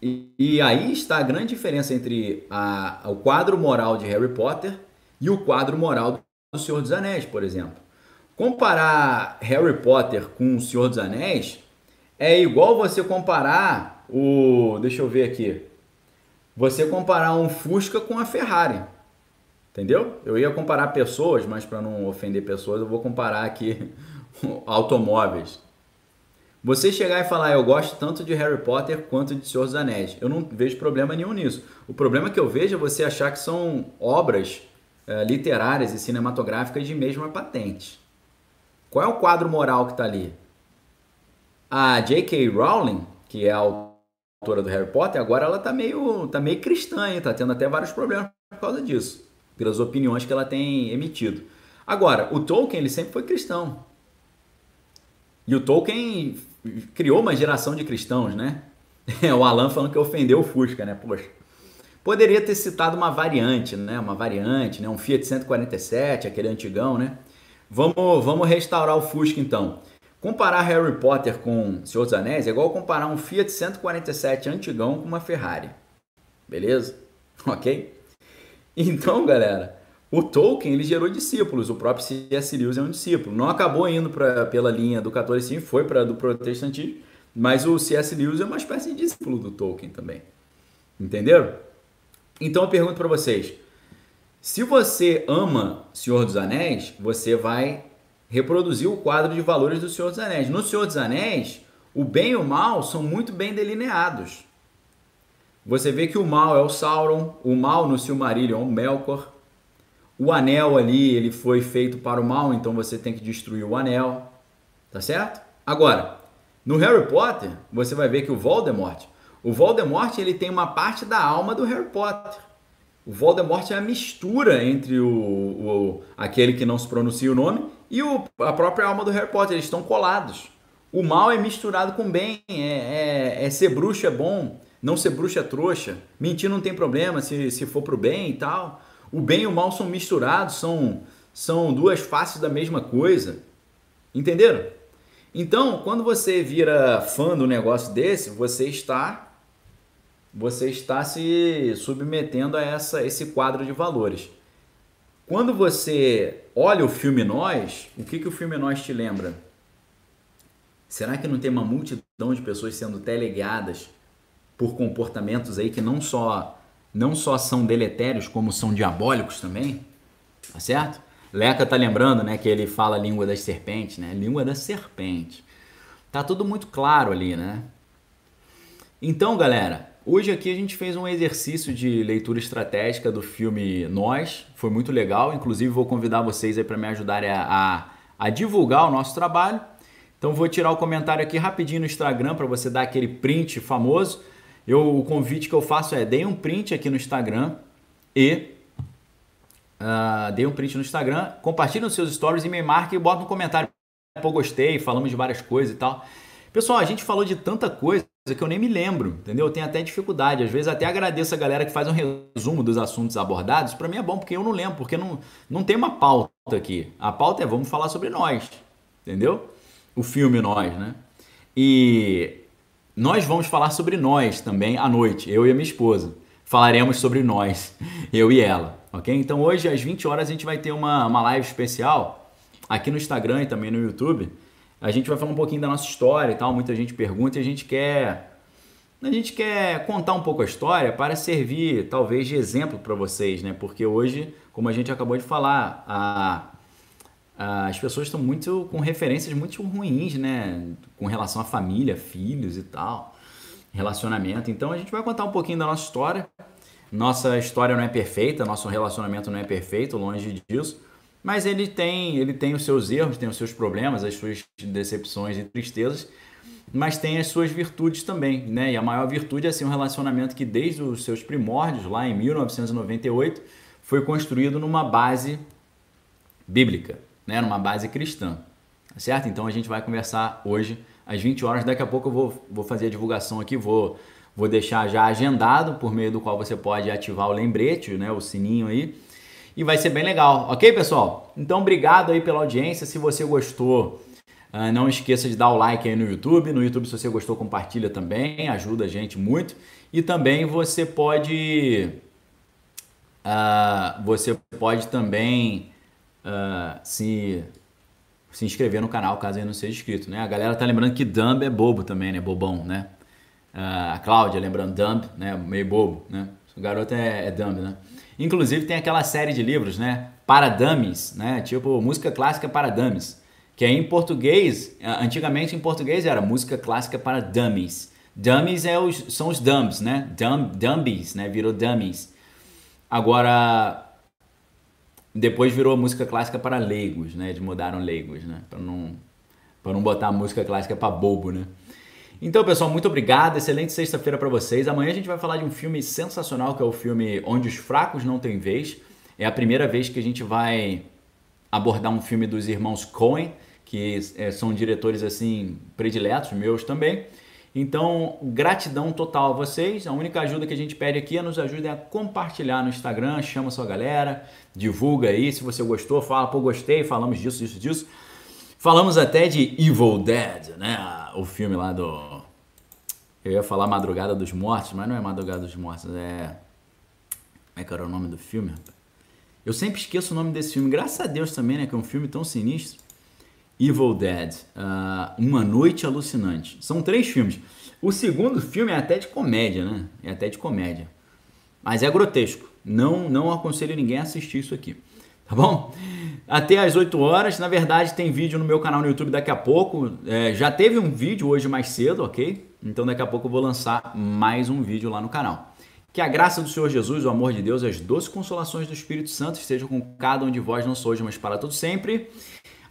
Speaker 1: E, e aí está a grande diferença entre a, o quadro moral de Harry Potter e o quadro moral do Senhor dos Anéis, por exemplo. Comparar Harry Potter com o Senhor dos Anéis É igual você comparar o. Deixa eu ver aqui. Você comparar um Fusca com a Ferrari. Entendeu? Eu ia comparar pessoas, mas para não ofender pessoas, eu vou comparar aqui automóveis. Você chegar e falar, eu gosto tanto de Harry Potter quanto de Senhor dos Anéis. Eu não vejo problema nenhum nisso. O problema que eu vejo é você achar que são obras literárias e cinematográficas de mesma patente. Qual é o quadro moral que está ali? A J.K. Rowling, que é a autora do Harry Potter, agora ela está meio, tá meio cristã, está tendo até vários problemas por causa disso, pelas opiniões que ela tem emitido. Agora, o Tolkien ele sempre foi cristão. E o Tolkien criou uma geração de cristãos, né? É o Alan falando que ofendeu o Fusca, né? Poxa. Poderia ter citado uma variante, né? Uma variante, né? Um Fiat 147, aquele antigão, né? Vamos, vamos restaurar o Fusca então. Comparar Harry Potter com Senhor dos Anéis é igual comparar um Fiat 147 antigão com uma Ferrari. Beleza? Ok? Então, galera, o Tolkien ele gerou discípulos, o próprio C.S. Lewis é um discípulo. Não acabou indo pra, pela linha do catolicismo, foi para do protestantismo, mas o C.S. Lewis é uma espécie de discípulo do Tolkien também. Entenderam? Então eu pergunto para vocês: se você ama Senhor dos Anéis, você vai reproduzir o quadro de valores do Senhor dos Anéis. No Senhor dos Anéis, o bem e o mal são muito bem delineados. Você vê que o mal é o Sauron, o mal no Silmarillion é o Melkor, o anel ali, ele foi feito para o mal, então você tem que destruir o anel. Tá certo? Agora, no Harry Potter, você vai ver que o Voldemort, o Voldemort, ele tem uma parte da alma do Harry Potter. O Voldemort é a mistura entre o, o aquele que não se pronuncia o nome e o, a própria alma do Harry Potter. Eles estão colados. O mal é misturado com bem. É, é, é ser bruxo é bom, não ser bruxo é trouxa. Mentir não tem problema se, se for pro bem e tal. O bem e o mal são misturados, são, são duas faces da mesma coisa. Entenderam? Então, quando você vira fã do negócio desse, você está você está se submetendo a essa, esse quadro de valores. Quando você olha o filme Nós, o que, que o filme Nós te lembra? Será que não tem uma multidão de pessoas sendo teleguiadas por comportamentos aí que não só não só são deletérios, como são diabólicos também, tá certo? Leca tá lembrando, né, que ele fala a língua das serpentes, né? Língua da serpente. Tá tudo muito claro ali, né? Então, galera, hoje aqui a gente fez um exercício de leitura estratégica do filme Nós. Foi muito legal. Inclusive, vou convidar vocês aí para me ajudarem a, a, a divulgar o nosso trabalho. Então, vou tirar o comentário aqui rapidinho no Instagram para você dar aquele print famoso. Eu, o convite que eu faço é deem um print aqui no Instagram e uh, deem um print no Instagram, compartilhem os seus stories e me marquem e botem um comentário. Pô, gostei, falamos de várias coisas e tal. Pessoal, a gente falou de tanta coisa que eu nem me lembro, entendeu? Eu tenho até dificuldade. Às vezes até agradeço a galera que faz um resumo dos assuntos abordados. Para mim é bom porque eu não lembro, porque não, não tem uma pauta aqui. A pauta é vamos falar sobre nós, entendeu? O filme Nós, né? E nós vamos falar sobre nós também à noite, eu e a minha esposa. Falaremos sobre nós, eu e ela, ok? Então hoje às 20 horas a gente vai ter uma, uma live especial aqui no Instagram e também no YouTube. A gente vai falar um pouquinho da nossa história e tal, muita gente pergunta e a gente quer a gente quer contar um pouco a história para servir talvez de exemplo para vocês, né? Porque hoje, como a gente acabou de falar, a as pessoas estão muito com referências muito ruins, né? Com relação à família, filhos e tal, relacionamento. Então a gente vai contar um pouquinho da nossa história. Nossa história não é perfeita, nosso relacionamento não é perfeito, longe disso. Mas ele tem, ele tem os seus erros, tem os seus problemas, as suas decepções e tristezas, mas tem as suas virtudes também, né? E a maior virtude é assim, um relacionamento que desde os seus primórdios, lá em 1998, foi construído numa base bíblica, né, numa base cristã. Tá certo? Então a gente vai conversar hoje às 20 horas. Daqui a pouco eu vou, vou fazer a divulgação aqui, vou, vou deixar já agendado, por meio do qual você pode ativar o lembrete, né, o sininho aí. E vai ser bem legal, ok, pessoal? Então, obrigado aí pela audiência. Se você gostou, ah, não esqueça de dar o like aí no YouTube. No YouTube, se você gostou, compartilha também, ajuda a gente muito. E também você pode. Uh, você pode também uh, se se inscrever no canal caso ainda não seja inscrito, né? A galera tá lembrando que Dumb é bobo também, né? Bobão, né? Uh, a Cláudia lembrando Dumb, né? Meio bobo, né? O garoto é, é Dumb, né? Inclusive tem aquela série de livros, né? Para dummies, né? Tipo música clássica para dummies, que aí em português, antigamente em português era música clássica para dummies. Dummies é os, são os dumbs, né? Dumb, dumbies, né? Virou dummies. Agora depois virou música clássica para leigos, né? Eles mudaram leigos, né? Para não para não botar música clássica para bobo, né? Então, pessoal, muito obrigado. Excelente sexta-feira para vocês. Amanhã a gente vai falar de um filme sensacional que é o filme Onde os Fracos Não Têm Vez. É a primeira vez que a gente vai abordar um filme dos irmãos Coen, que é, são diretores assim prediletos meus também. Então, gratidão total a vocês. A única ajuda que a gente pede aqui é nos ajudem a compartilhar no Instagram, chama sua galera, divulga aí. Se você gostou, fala, pô, gostei, falamos disso, disso, disso. Falamos até de Evil Dead, né? O filme lá do. Eu ia falar Madrugada dos Mortos, mas não é Madrugada dos Mortos, é. Como é que era o nome do filme? Eu sempre esqueço o nome desse filme, graças a Deus também, né? Que é um filme tão sinistro. Evil Dead, uh, Uma Noite Alucinante. São três filmes. O segundo filme é até de comédia, né? É até de comédia. Mas é grotesco. Não, não aconselho ninguém a assistir isso aqui. Tá bom? Até às 8 horas. Na verdade, tem vídeo no meu canal no YouTube daqui a pouco. É, já teve um vídeo hoje mais cedo, ok? Então daqui a pouco eu vou lançar mais um vídeo lá no canal. Que a graça do Senhor Jesus, o amor de Deus as doces consolações do Espírito Santo estejam com cada um de vós, não só hoje, mas para todo sempre.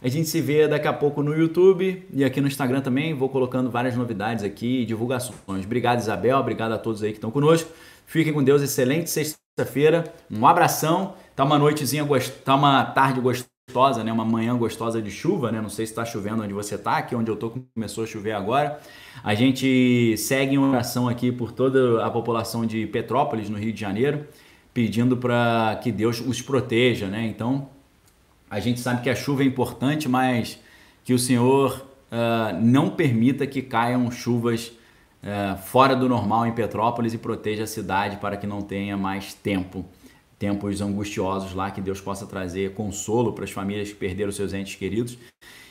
Speaker 1: A gente se vê daqui a pouco no YouTube e aqui no Instagram também. Vou colocando várias novidades aqui e divulgações. Obrigado, Isabel. Obrigado a todos aí que estão conosco. Fiquem com Deus. Excelente sexta-feira. Um abração. Tá uma noitezinha, tá uma tarde gostosa, né? Uma manhã gostosa de chuva, né? Não sei se está chovendo onde você está, aqui onde eu tô começou a chover agora. A gente segue em oração aqui por toda a população de Petrópolis, no Rio de Janeiro, pedindo para que Deus os proteja, né? Então, a gente sabe que a chuva é importante, mas que o Senhor uh, não permita que caiam chuvas uh, fora do normal em Petrópolis e proteja a cidade para que não tenha mais tempo tempos angustiosos lá, que Deus possa trazer consolo para as famílias que perderam seus entes queridos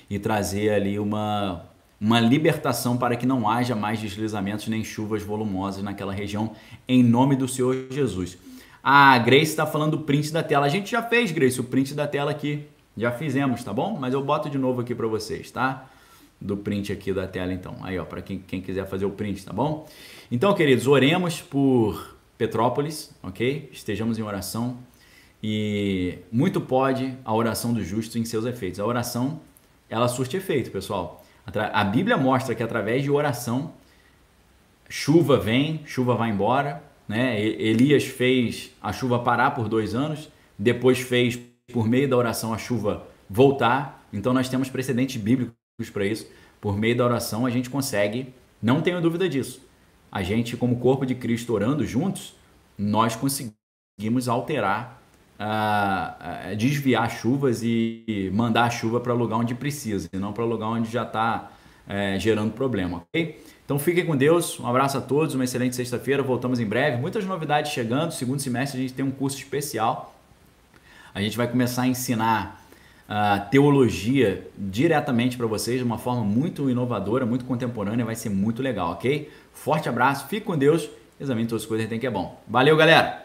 Speaker 1: e trazer ali uma, uma libertação para que não haja mais deslizamentos nem chuvas volumosas naquela região, em nome do Senhor Jesus. A Grace está falando do print da tela. A gente já fez, Grace, o print da tela aqui. Já fizemos, tá bom? Mas eu boto de novo aqui para vocês, tá? Do print aqui da tela, então. Aí, ó, para quem, quem quiser fazer o print, tá bom? Então, queridos, oremos por Petrópolis, ok? Estejamos em oração e muito pode a oração do justo em seus efeitos. A oração, ela surte efeito, pessoal. A Bíblia mostra que através de oração, chuva vem, chuva vai embora, né? Elias fez a chuva parar por dois anos, depois fez por meio da oração a chuva voltar. Então nós temos precedentes bíblicos para isso. Por meio da oração a gente consegue, não tenho dúvida disso a gente, como corpo de Cristo, orando juntos, nós conseguimos alterar, uh, uh, desviar chuvas e mandar a chuva para o lugar onde precisa, e não para o lugar onde já está uh, eh, gerando problema, ok? Então fiquem com Deus, um abraço a todos, uma excelente sexta-feira, voltamos em breve. Muitas novidades chegando, segundo semestre a gente tem um curso especial. A gente vai começar a ensinar uh, teologia diretamente para vocês de uma forma muito inovadora, muito contemporânea, vai ser muito legal, ok? Forte abraço, fique com Deus, examine todas as coisas que tem que é bom. Valeu, galera!